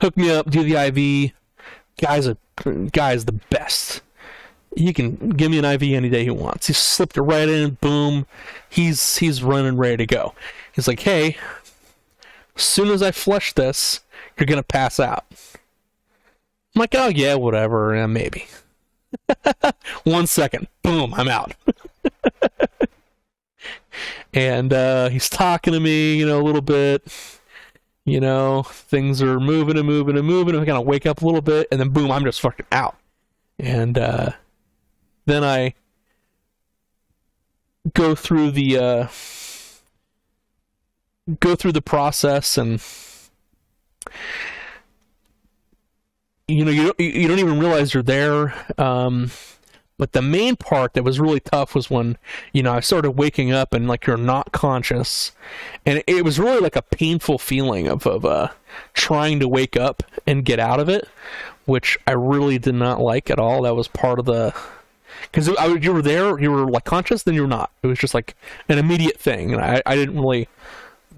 hook me up, do the IV. Guy's a guy's the best he can give me an IV any day he wants. He slipped it right in, boom, he's he's running ready to go. He's like, hey, soon as I flush this, you're gonna pass out. I'm like, oh yeah, whatever, yeah, maybe. One second, boom, I'm out. and uh, he's talking to me, you know, a little bit. You know, things are moving and moving and moving. And I kind of wake up a little bit, and then boom, I'm just fucking out. And uh, then I go through the uh, go through the process and you know you don't, you don't even realize you're there um, but the main part that was really tough was when you know I started waking up and like you're not conscious and it was really like a painful feeling of of uh, trying to wake up and get out of it which I really did not like at all that was part of the because you were there, you were like conscious, then you were not. It was just like an immediate thing, and I, I didn't really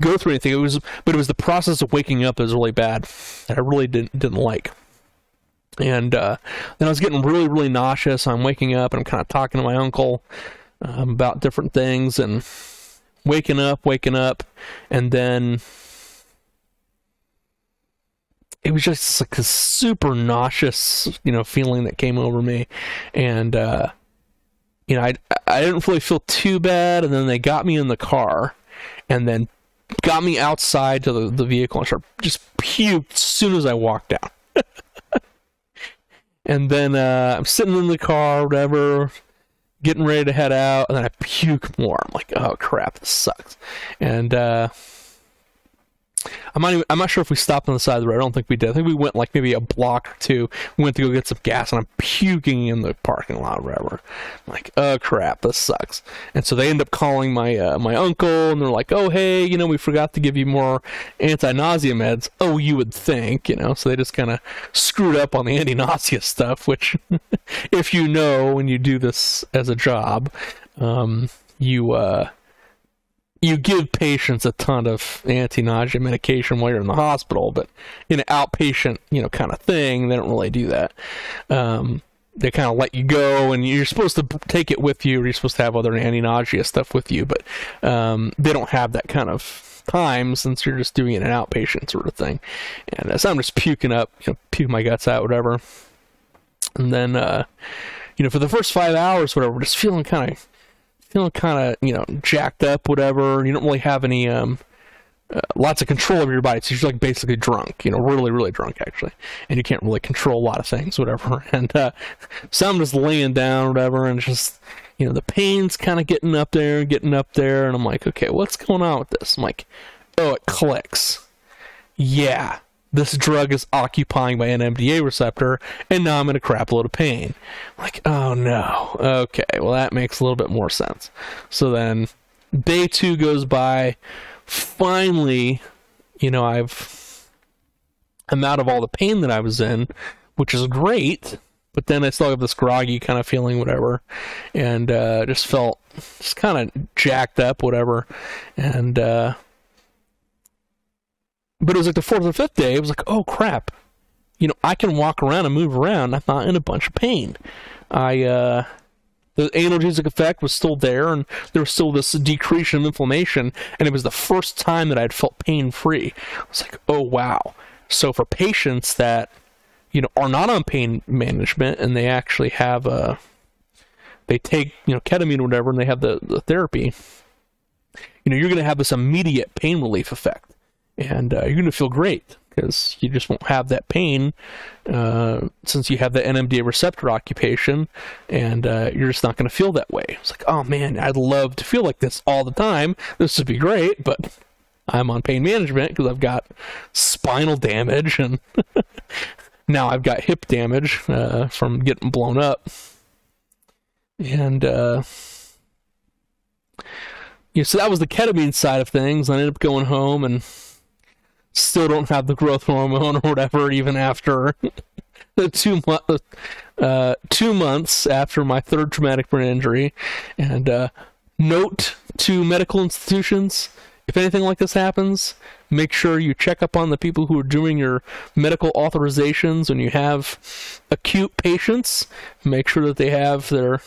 go through anything. It was, but it was the process of waking up that was really bad, that I really didn't didn't like. And uh, then I was getting really really nauseous. I'm waking up and I'm kind of talking to my uncle um, about different things and waking up, waking up, and then it was just like a super nauseous, you know, feeling that came over me, and uh, you know, I I didn't really feel too bad, and then they got me in the car, and then got me outside to the, the vehicle and started just puked as soon as I walked out. and then uh, I'm sitting in the car, whatever, getting ready to head out, and then I puke more. I'm like, oh crap, this sucks. And uh, I'm not even, I'm not sure if we stopped on the side of the road. I don't think we did. I think we went like maybe a block or two. We went to go get some gas, and I'm puking in the parking lot or whatever. I'm like, oh crap, this sucks. And so they end up calling my uh, my uncle, and they're like, oh hey, you know, we forgot to give you more anti-nausea meds. Oh, you would think, you know. So they just kind of screwed up on the anti-nausea stuff, which, if you know when you do this as a job, um, you uh you give patients a ton of anti-nausea medication while you're in the hospital, but in an outpatient, you know, kind of thing, they don't really do that. Um, they kind of let you go, and you're supposed to take it with you, or you're supposed to have other anti-nausea stuff with you, but um, they don't have that kind of time since you're just doing an outpatient sort of thing. And uh, so I'm just puking up, you know, puking my guts out, whatever. And then, uh, you know, for the first five hours, whatever, just feeling kind of feeling kind of you know jacked up, whatever. You don't really have any um, uh, lots of control over your body. So you're like basically drunk, you know, really, really drunk actually, and you can't really control a lot of things, whatever. And uh, so I'm just laying down, whatever, and just you know the pain's kind of getting up there, getting up there, and I'm like, okay, what's going on with this? I'm like, oh, it clicks. yeah, this drug is occupying my NMDA receptor, and now I'm in a crap load of pain. Like, oh no. Okay, well, that makes a little bit more sense. So then, day two goes by. Finally, you know, I've. I'm out of all the pain that I was in, which is great, but then I still have this groggy kind of feeling, whatever, and uh, just felt just kind of jacked up, whatever, and uh, but it was like the fourth or fifth day. It was like, oh crap, you know, I can walk around and move around. I'm not in a bunch of pain. I uh, the analgesic effect was still there, and there was still this decrease of inflammation, and it was the first time that I'd felt pain free. I was like, oh wow. So for patients that you know are not on pain management and they actually have a they take you know ketamine or whatever and they have the, the therapy you know you're going to have this immediate pain relief effect and uh, you're going to feel great because you just won't have that pain uh, since you have the NMDA receptor occupation, and uh, you're just not going to feel that way. It's like, oh man, I'd love to feel like this all the time. This would be great, but I'm on pain management because I've got spinal damage, and now I've got hip damage uh, from getting blown up, and uh, yeah, so that was the ketamine side of things. I ended up going home and still don't have the growth hormone or whatever, even after the two months, uh, two months after my third traumatic brain injury. And uh, note to medical institutions: if anything like this happens, make sure you check up on the people who are doing your medical authorizations when you have acute patients. Make sure that they have their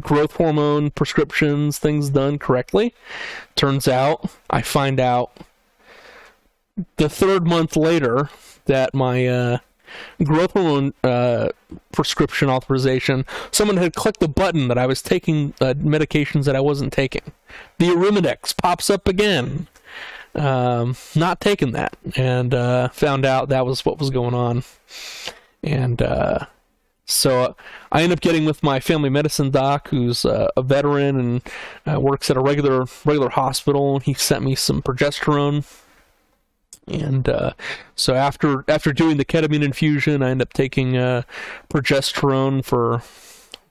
growth hormone prescriptions, things done correctly. Turns out, I find out the third month later that my uh, growth hormone uh, prescription authorization, someone had clicked the button that I was taking uh, medications that I wasn't taking. The Arimidex pops up again. Um, not taking that, and uh, found out that was what was going on. And uh, so I end up getting with my family medicine doc, who's uh, a veteran and uh, works at a regular regular hospital. He sent me some progesterone and uh, so after after doing the ketamine infusion, I end up taking uh, progesterone for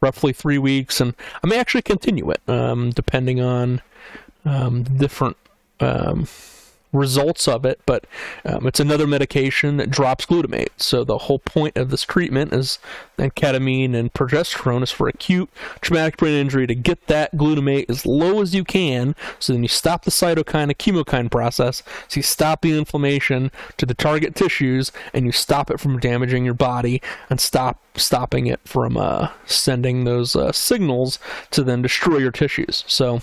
roughly three weeks, and I may actually continue it um, depending on um, different um, results of it, but um, it's another medication that drops glutamate. So the whole point of this treatment is, and ketamine and progesterone is for acute traumatic brain injury to get that glutamate as low as you can. So then you stop the cytokine and chemokine process. So you stop the inflammation to the target tissues, and you stop it from damaging your body, and stop stopping it from uh, sending those uh, signals to then destroy your tissues. So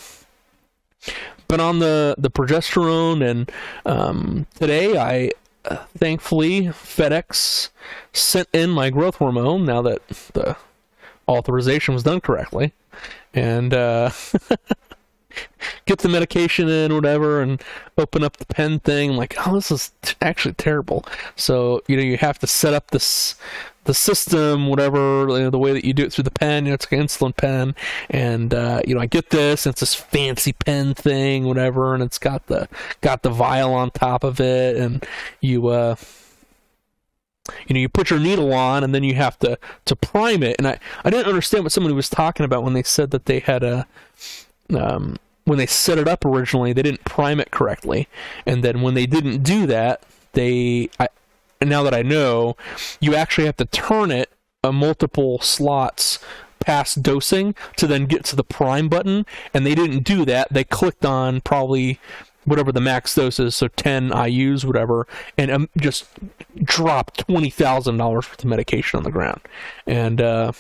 been on the the progesterone, and um, today I uh, thankfully FedEx sent in my growth hormone now that the authorization was done correctly, and uh, get the medication in, whatever, and open up the pen thing. like, oh, this is t- actually terrible. So you know, you have to set up this the system, whatever, you know, the way that you do it through the pen, you know, it's like an insulin pen, and uh, you know, I get this, and it's this fancy pen thing, whatever, and it's got the got the vial on top of it, and you uh, you know, you put your needle on, and then you have to to prime it, and I I didn't understand what somebody was talking about when they said that they had a um, when they set it up originally, they didn't prime it correctly, and then when they didn't do that, they I, and now that I know, you actually have to turn it a multiple slots past dosing to then get to the prime button, and they didn't do that. They clicked on probably whatever the max dose is, so 10 IUs, whatever, and um, just dropped $20,000 worth of medication on the ground. And, uh,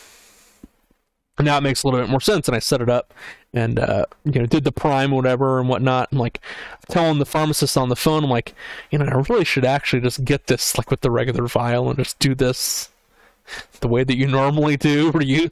now it makes a little bit more sense and i set it up and uh, you know did the prime whatever and whatnot i'm like telling the pharmacist on the phone i'm like you know i really should actually just get this like with the regular vial and just do this the way that you normally do where you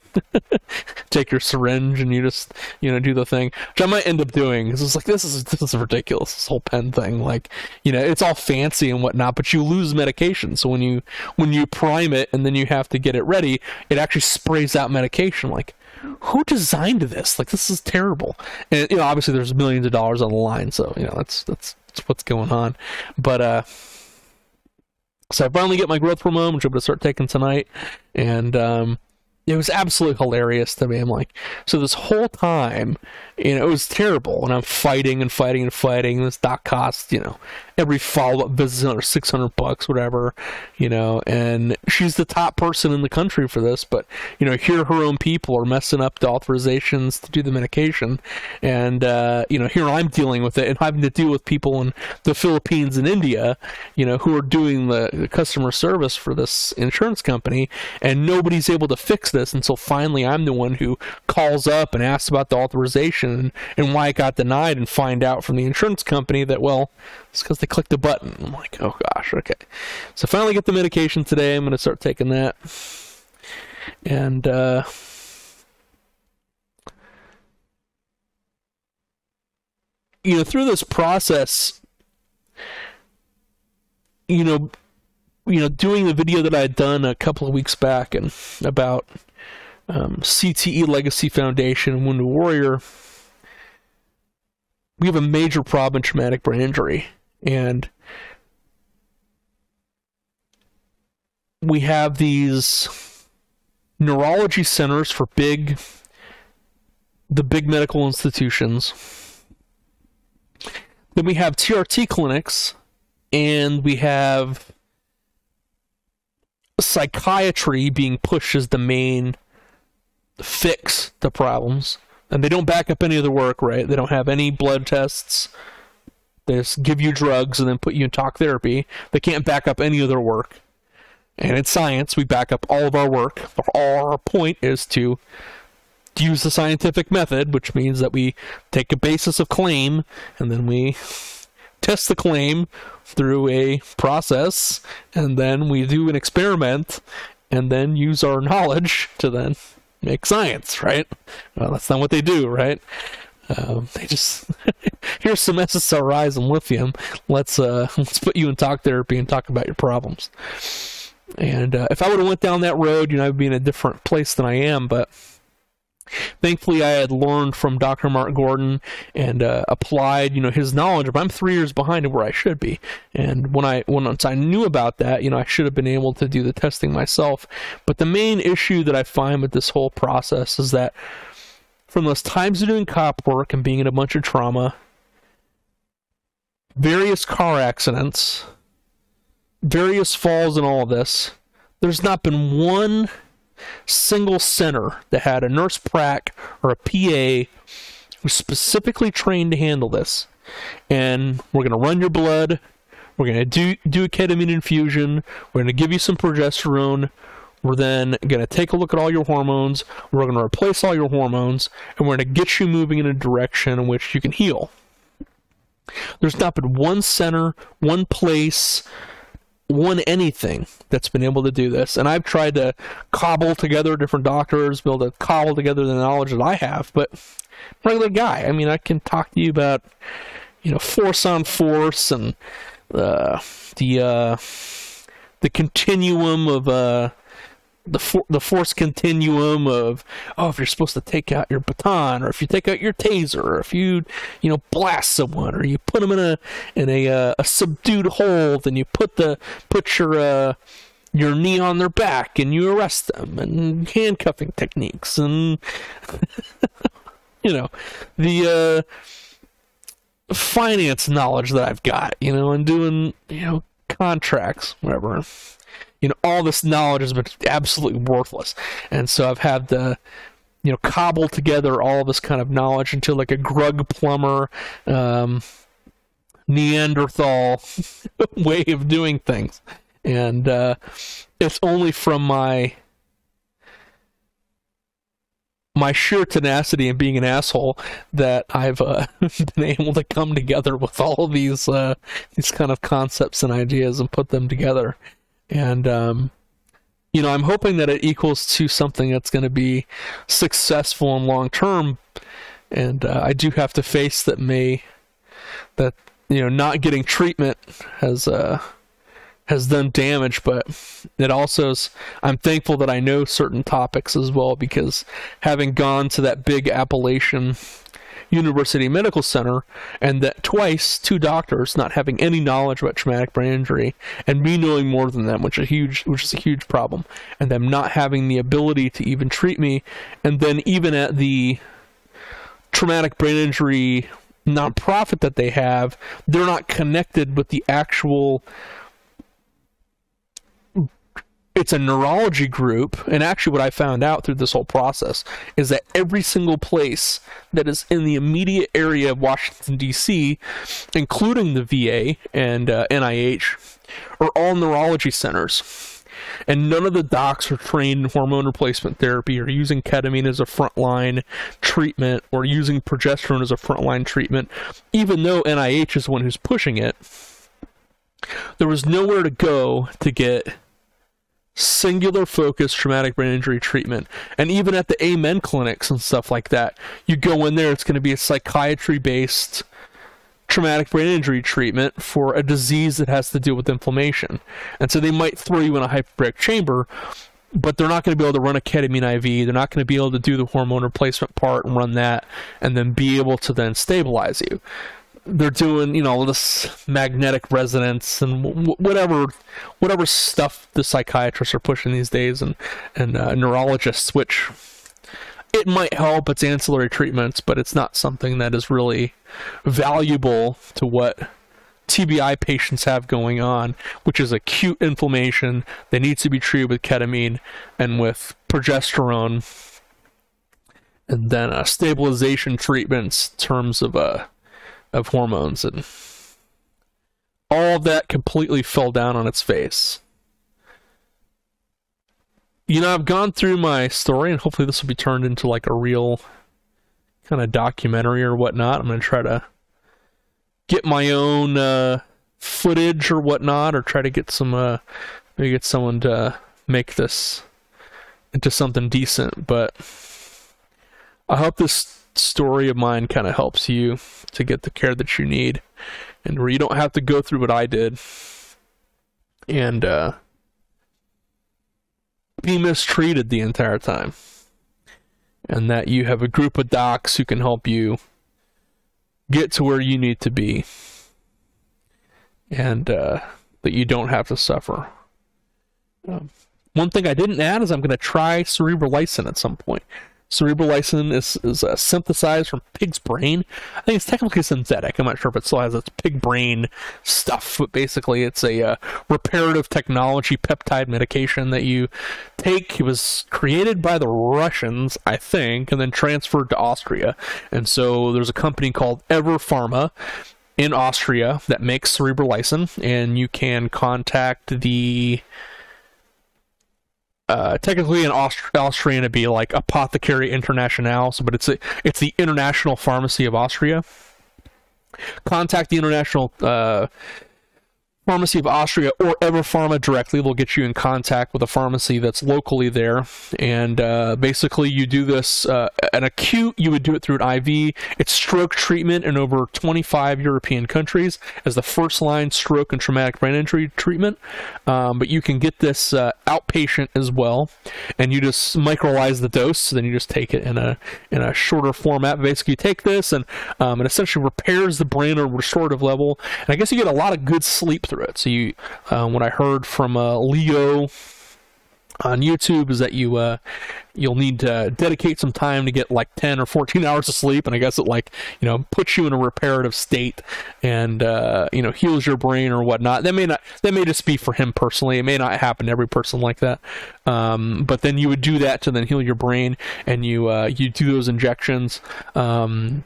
take your syringe and you just you know do the thing which i might end up doing. Because it's like this is this is ridiculous this whole pen thing. Like you know it's all fancy and whatnot but you lose medication. So when you when you prime it and then you have to get it ready it actually sprays out medication. Like who designed this? Like this is terrible. And you know, obviously there's millions of dollars on the line, so you know that's that's, that's what's going on. But uh, So I finally get my growth hormone, which I'm going to start taking tonight, and um, it was absolutely hilarious to me. I'm like, so this whole time, you know, it was terrible, and I'm fighting and fighting and fighting. This doc costs, you know, every follow up visit six hundred bucks, whatever, you know. And she's the top person in the country for this, but you know, here her own people are messing up the authorizations to do the medication, and uh, you know, here I'm dealing with it and having to deal with people in the Philippines and India, you know, who are doing the, the customer service for this insurance company, and nobody's able to fix this until finally I'm the one who calls up and asks about the authorization and, and why it got denied, and find out from the insurance company that well, it's because they clicked the button. I'm like, oh gosh, okay. So finally get the medication today. I'm going to start taking that. And, uh, you know, through this process, you know, you know, doing the video that I had done a couple of weeks back and about um, CTE Legacy Foundation and Wounded Warrior, we have a major problem in traumatic brain injury and we have these neurology centers for big the big medical institutions. Then we have TRT clinics and we have psychiatry being pushed as the main fix to problems. And they don't back up any of the work right? They don't have any blood tests they give you drugs and then put you in talk therapy. They can't back up any of their work. And in science, we back up all of our work. Our point is to use the scientific method, which means that we take a basis of claim and then we test the claim through a process, and then we do an experiment, and then use our knowledge to then make science, right? Well, that's not what they do, right? Um, they just here's some SSRIs and lithium. Let's uh, let's put you in talk therapy and talk about your problems. And uh, if I would have went down that road, you know, I'd be in a different place than I am. But thankfully, I had learned from Dr. Mark Gordon and uh, applied, you know, his knowledge. But I'm three years behind where I should be. And when I once I knew about that, you know, I should have been able to do the testing myself. But the main issue that I find with this whole process is that from those times of doing cop work and being in a bunch of trauma, various car accidents, various falls, and all of this, there's not been one single center that had a nurse prac or a PA who's specifically trained to handle this. And we're going to run your blood. We're going to do, do a ketamine infusion. We're going to give you some progesterone. We're then going to take a look at all your hormones. We're going to replace all your hormones, and we're going to get you moving in a direction in which you can heal. There's not been one center, one place, one anything that's been able to do this. And I've tried to cobble together different doctors, be able to cobble together the knowledge that I have, but regular guy. I mean, I can talk to you about, you know, force on force and uh, the uh, the continuum of uh, the for, the force continuum of oh if you're supposed to take out your baton or if you take out your taser or if you you know blast someone or you put them in a in a uh, a subdued hold and you put the put your uh, your knee on their back and you arrest them and handcuffing techniques and you know the uh, finance knowledge that I've got you know and doing you know contracts whatever you know all this knowledge has been absolutely worthless. And so i've had to you know cobble together all this kind of knowledge into like a grug plumber um, neanderthal way of doing things. And uh, it's only from my my sheer tenacity and being an asshole that I've uh, been able to come together with all these uh, these kind of concepts and ideas and put them together and um, you know, I'm hoping that it equals to something that's going to be successful and long term. And uh, I do have to face that may that you know not getting treatment has uh, has done damage, but it also is. I'm thankful that I know certain topics as well because having gone to that big Appalachian University Medical Center, and that twice two doctors not having any knowledge about traumatic brain injury, and me knowing more than them, which is a huge, which is a huge problem, and them not having the ability to even treat me, and then even at the traumatic brain injury nonprofit that they have, they're not connected with the actual it's a neurology group and actually what i found out through this whole process is that every single place that is in the immediate area of washington d.c including the va and uh, nih are all neurology centers. And none of the docs are trained in hormone replacement therapy or using ketamine as a frontline treatment or using progesterone as a frontline treatment. Even though nih is the one who's pushing it there was nowhere to go to get singular focused traumatic brain injury treatment. And even at the Amen clinics and stuff like that, you go in there, it's going to be a psychiatry based traumatic brain injury treatment for a disease that has to do with inflammation. And so they might throw you in a hyperbaric chamber, but they're not going to be able to run a ketamine IV. They're not going to be able to do the hormone replacement part and run that and then be able to then stabilize you they're doing you know this magnetic resonance and w- whatever whatever stuff the psychiatrists are pushing these days and and uh, neurologists which it might help it's ancillary treatments but it's not something that is really valuable to what TBI patients have going on, which is acute inflammation. They need to be treated with ketamine and with progesterone, and then uh, stabilization treatments in terms of uh, of hormones and all of that completely fell down on its face. You know, I've gone through my story, and hopefully, this will be turned into like a real kind of documentary or whatnot. I'm going to try to get my own uh, footage or whatnot, or try to get some, uh, maybe get someone to make this into something decent. But I hope this story of mine kind of helps you to get the care that you need and where you don't have to go through what I did and uh, be mistreated the entire time. And that you have a group of docs who can help you get to where you need to be. And uh, that you don't have to suffer. Um, one thing I didn't add is I'm going to try cerebral at some point. Cerebrolysin is, is uh, synthesized from pig's brain. I think it's technically synthetic. I'm not sure if it still has its pig brain stuff, but basically it's a uh, reparative technology peptide medication that you take. It was created by the Russians, I think, and then transferred to Austria. And so there's a company called Ever Pharma in Austria that makes Cerebrolysin, and you can contact the uh, technically in Aust- Austrian it'd be like Apothecary International, so, but it's a, it's the International Pharmacy of Austria. Contact the International uh, Pharmacy of Austria or Ever Pharma directly. They'll get you in contact with a pharmacy that's locally there. And uh, basically, you do this uh, an acute, you would do it through an IV. It's stroke treatment in over 25 European countries as the first line stroke and traumatic brain injury treatment. Um, but you can get this uh, outpatient as well. And you just microlyze the dose. So then you just take it in a in a shorter format. Basically, you take this and um, it essentially repairs the brain at a restorative level. And I guess you get a lot of good sleep through through it. So you, uh, what I heard from uh, Leo on YouTube is that you uh, you'll need to dedicate some time to get like 10 or 14 hours of sleep and I guess it like you know puts you in a reparative state and uh, you know heals your brain or whatnot. That may not that may just be for him personally. It may not happen to every person like that. Um, but then you would do that to then heal your brain and you uh, you do those injections. Um,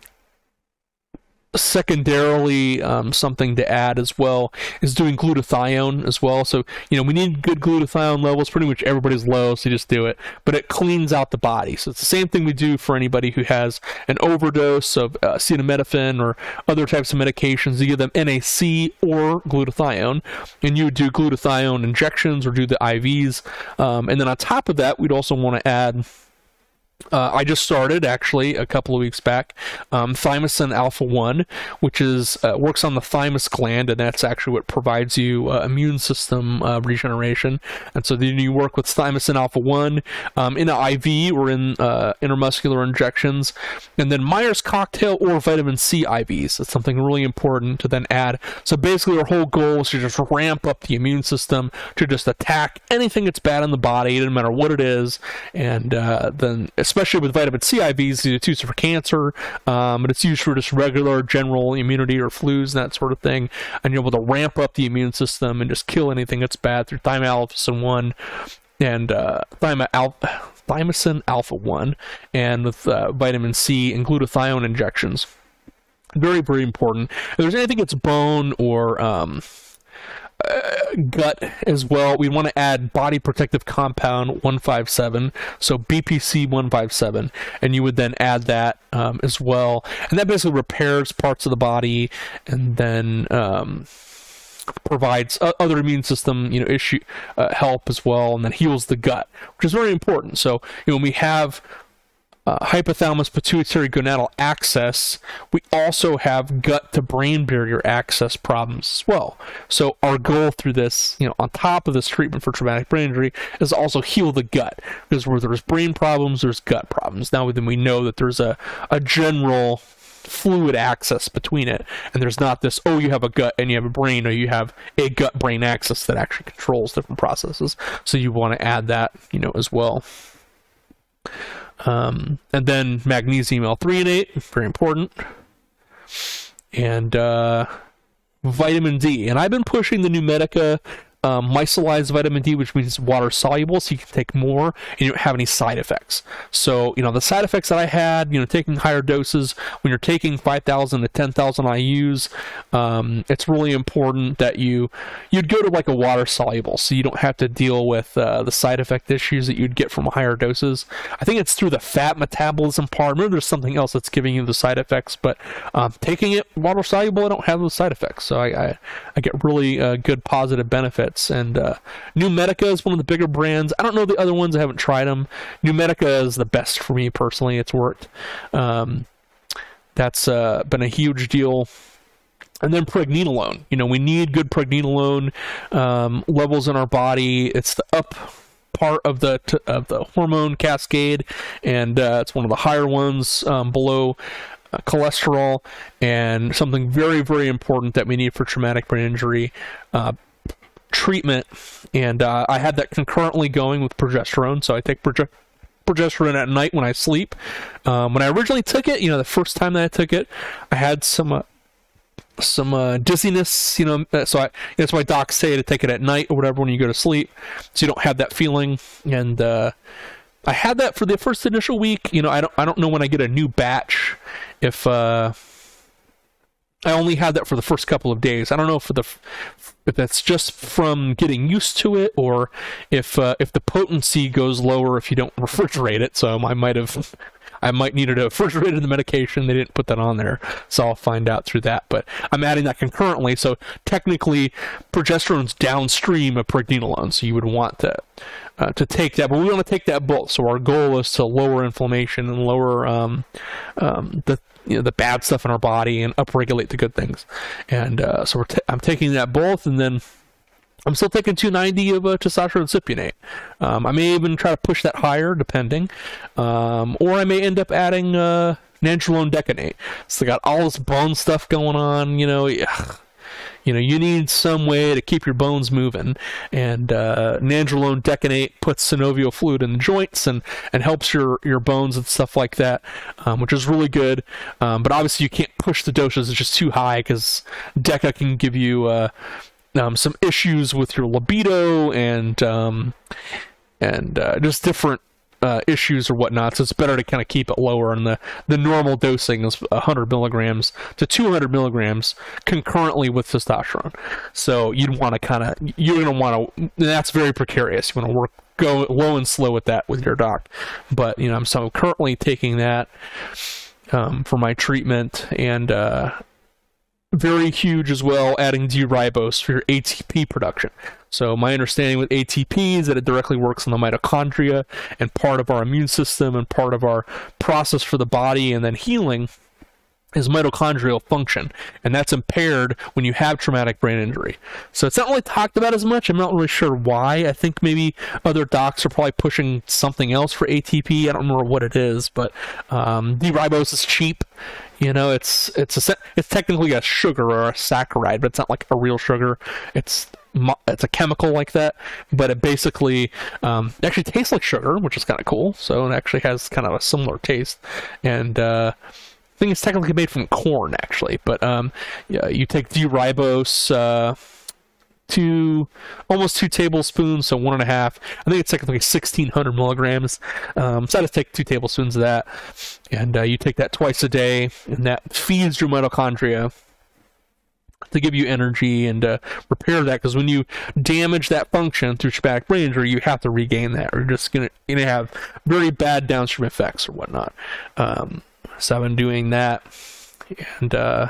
secondarily um, something to add as well is doing glutathione as well. So you know we need good glutathione levels pretty much everybody's low so you just do it. But it cleans out the body. So it's the same thing we do for anybody who has an overdose of uh, acetaminophen or other types of medications. You give them NAC or glutathione and you do glutathione injections or do the IVs um, and then on top of that we'd also want to add uh, I just started actually a couple of weeks back. Um, thymosin alpha one, which is uh, works on the thymus gland, and that's actually what provides you uh, immune system uh, regeneration. And so then you work with thymosin alpha one um, in IV or in uh, intramuscular injections, and then Myers cocktail or vitamin C IVs. That's something really important to then add. So basically, our whole goal is to just ramp up the immune system to just attack anything that's bad in the body, no matter what it is, and uh, then especially with vitamin C IVs, it's used for cancer, um, but it's used for just regular general immunity or flus and that sort of thing. And you're able to ramp up the immune system and just kill anything that's bad through thymosin 1 and uh, thyma alpha, thymosin alpha 1 and with uh, vitamin C and glutathione injections. Very, very important. If there's anything that's bone or um, gut as well. We want to add body protective compound 157, so BPC 157, and you would then add that um, as well. And that basically repairs parts of the body and then. Um, provides other immune system you know issue uh, help as well and then heals the gut which is very important so you know when we have uh, hypothalamus pituitary gonadal axis, we also have gut to brain barrier access problems as well. So our goal through this, you know, on top of this treatment for traumatic brain injury, is also heal the gut because where there's brain problems, there's gut problems. Now then we know that there's a a general fluid access between it and there's not this oh you have a gut and you have a brain or you have a gut brain axis that actually controls different processes so you want to add that you know as well um, and then magnesium L-threonate, very important. And uh, vitamin D. And I've been pushing the Numedica um, micellized vitamin D, which means water soluble, so you can take more and you don't have any side effects. So, you know, the side effects that I had, you know, taking higher doses, when you're taking 5,000 to 10,000 IUs, um, it's really important that you, you'd go to like a water soluble so you don't have to deal with uh, the side effect issues that you'd get from higher doses. I think it's through the fat metabolism part. Maybe there's something else that's giving you the side effects, but um, taking it water soluble, I don't have those side effects. So I, I, I get really uh, good positive benefits and uh, Numedica is one of the bigger brands. I don't know the other ones. I haven't tried them. Numedica is the best for me personally. It's worked. Um, that's uh, been a huge deal. And then pregnenolone. You know, we need good pregnenolone um, levels in our body. It's the up part of the t- of the hormone cascade, and uh, it's one of the higher ones um, below uh, cholesterol, and something very very important that we need for traumatic brain injury. Uh, treatment, and uh, I had that concurrently going with progesterone. So I take proge- progesterone at night when I sleep. Um, when I originally took it, you know, the first time that I took it, I had some. Uh, some uh, dizziness, you know. Uh, so I, that's why docs say to take it at night or whatever when you go to sleep, so you don't have that feeling. And uh, I had that for the first initial week. You know, I don't I don't know when I get a new batch if uh, I only had that for the first couple of days. I don't know for the if that's just from getting used to it or if uh, if the potency goes lower if you don't refrigerate it. So I might have I might needed to refrigerate the medication. They didn't put that on there, so I'll find out through that. But I'm adding that concurrently, so technically progesterone's downstream of pregnenolone, so you would want to uh, to take that. But we want to take that both. So our goal is to lower inflammation and lower um, um, the you know, the bad stuff in our body and upregulate the good things. And uh, so t- I'm taking that both, and then I'm still taking 290 of uh, testosterone cypionate. Um, I may even try to push that higher, depending, um, or I may end up adding uh, nandrolone decanate. So I got all this bone stuff going on. You know, you know, you need some way to keep your bones moving, and uh, nandrolone decanate puts synovial fluid in the joints and, and helps your, your bones and stuff like that, um, which is really good. Um, but obviously, you can't push the doses; it's just too high because Deca can give you uh, um, some issues with your libido and um, and uh, just different uh, issues or whatnot. So it's better to kind of keep it lower. And the, the normal dosing is 100 milligrams to 200 milligrams concurrently with testosterone. So you'd want to kind of, you're going to want to, that's very precarious. You want to work, go low and slow with that with your doc. But, you know, I'm so currently taking that um, for my treatment and, uh, very huge as well, adding D-ribose for your ATP production. So my understanding with ATP is that it directly works on the mitochondria and part of our immune system and part of our process for the body and then healing is mitochondrial function, and that's impaired when you have traumatic brain injury. So it's not really talked about as much. I'm not really sure why. I think maybe other docs are probably pushing something else for ATP. I don't remember what it is, but um, D-ribose is cheap. You know, it's it's a it's technically a sugar or a saccharide, but it's not like a real sugar. It's it's a chemical like that, but it basically um, actually tastes like sugar, which is kind of cool. So it actually has kind of a similar taste, and uh, I think it's technically made from corn actually. But um, yeah, you take D-ribose. Uh, two almost two tablespoons, so one and a half. I think it's technically 1600 milligrams. Um, so I just take two tablespoons of that, and uh, you take that twice a day, and that feeds your mitochondria to give you energy and uh, repair that. Because when you damage that function through traumatic brain injury, you have to regain that, or you're just gonna gonna have very bad downstream effects or whatnot. Um, so I've been doing that, and. Uh,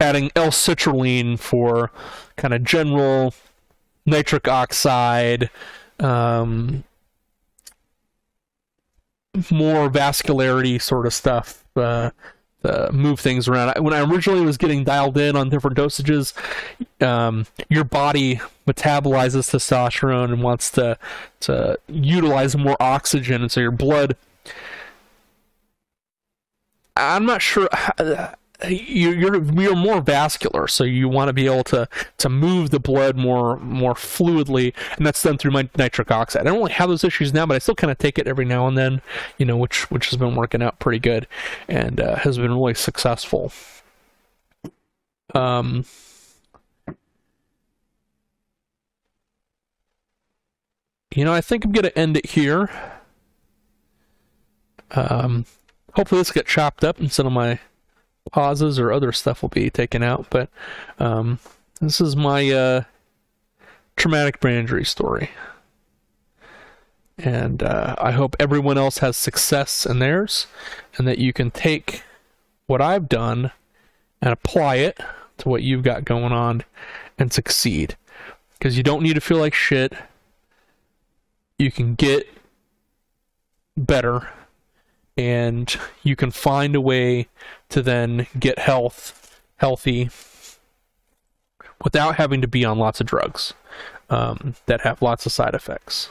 adding L-citrulline for kind of general nitric oxide, um, more vascularity sort of stuff. Uh, uh, move things around. When I originally was getting dialed in on different dosages, um, your body metabolizes testosterone and wants to to utilize more oxygen, and so your blood. I'm not sure you're you're more vascular, so you want to be able to to move the blood more more fluidly, and that's done through my nitric oxide. I don't really have those issues now, but I still kind of take it every now and then, you know, which which has been working out pretty good and uh, has been really successful. Um. You know, I think I'm going to end it here. Um, hopefully this get chopped up instead of my pauses or other stuff will be taken out. But um, this is my uh, traumatic brain injury story. And uh, I hope everyone else has success in theirs and that you can take what I've done and apply it to what you've got going on and succeed. Because you don't need to feel like shit. You can get better and you can find a way to then get health healthy without having to be on lots of drugs um, that have lots of side effects.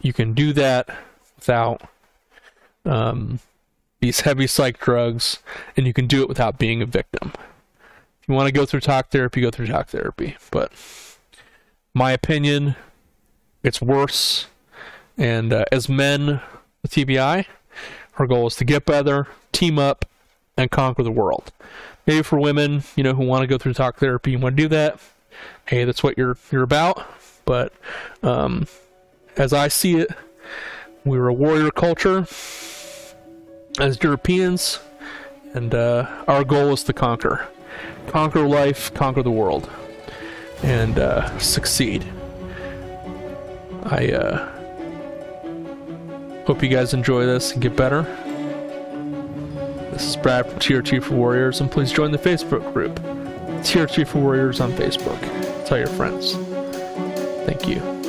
You can do that without um, these heavy psych drugs, and you can do it without being a victim. If you want to go through talk therapy, go through talk therapy. But my opinion, it's worse. And uh, as men with TBI, our goal is to get better, team up, and conquer the world. Maybe for women, you know, who want to go through talk therapy, you want to do that. Hey, that's what you're you're about. But um, as I see it, we're a warrior culture as Europeans, and uh, our goal is to conquer, conquer life, conquer the world, and uh, succeed. I uh, hope you guys enjoy this and get better. This is Brad from TRT for Warriors, and please join the Facebook group, TRT for Warriors on Facebook. Tell your friends. Thank you.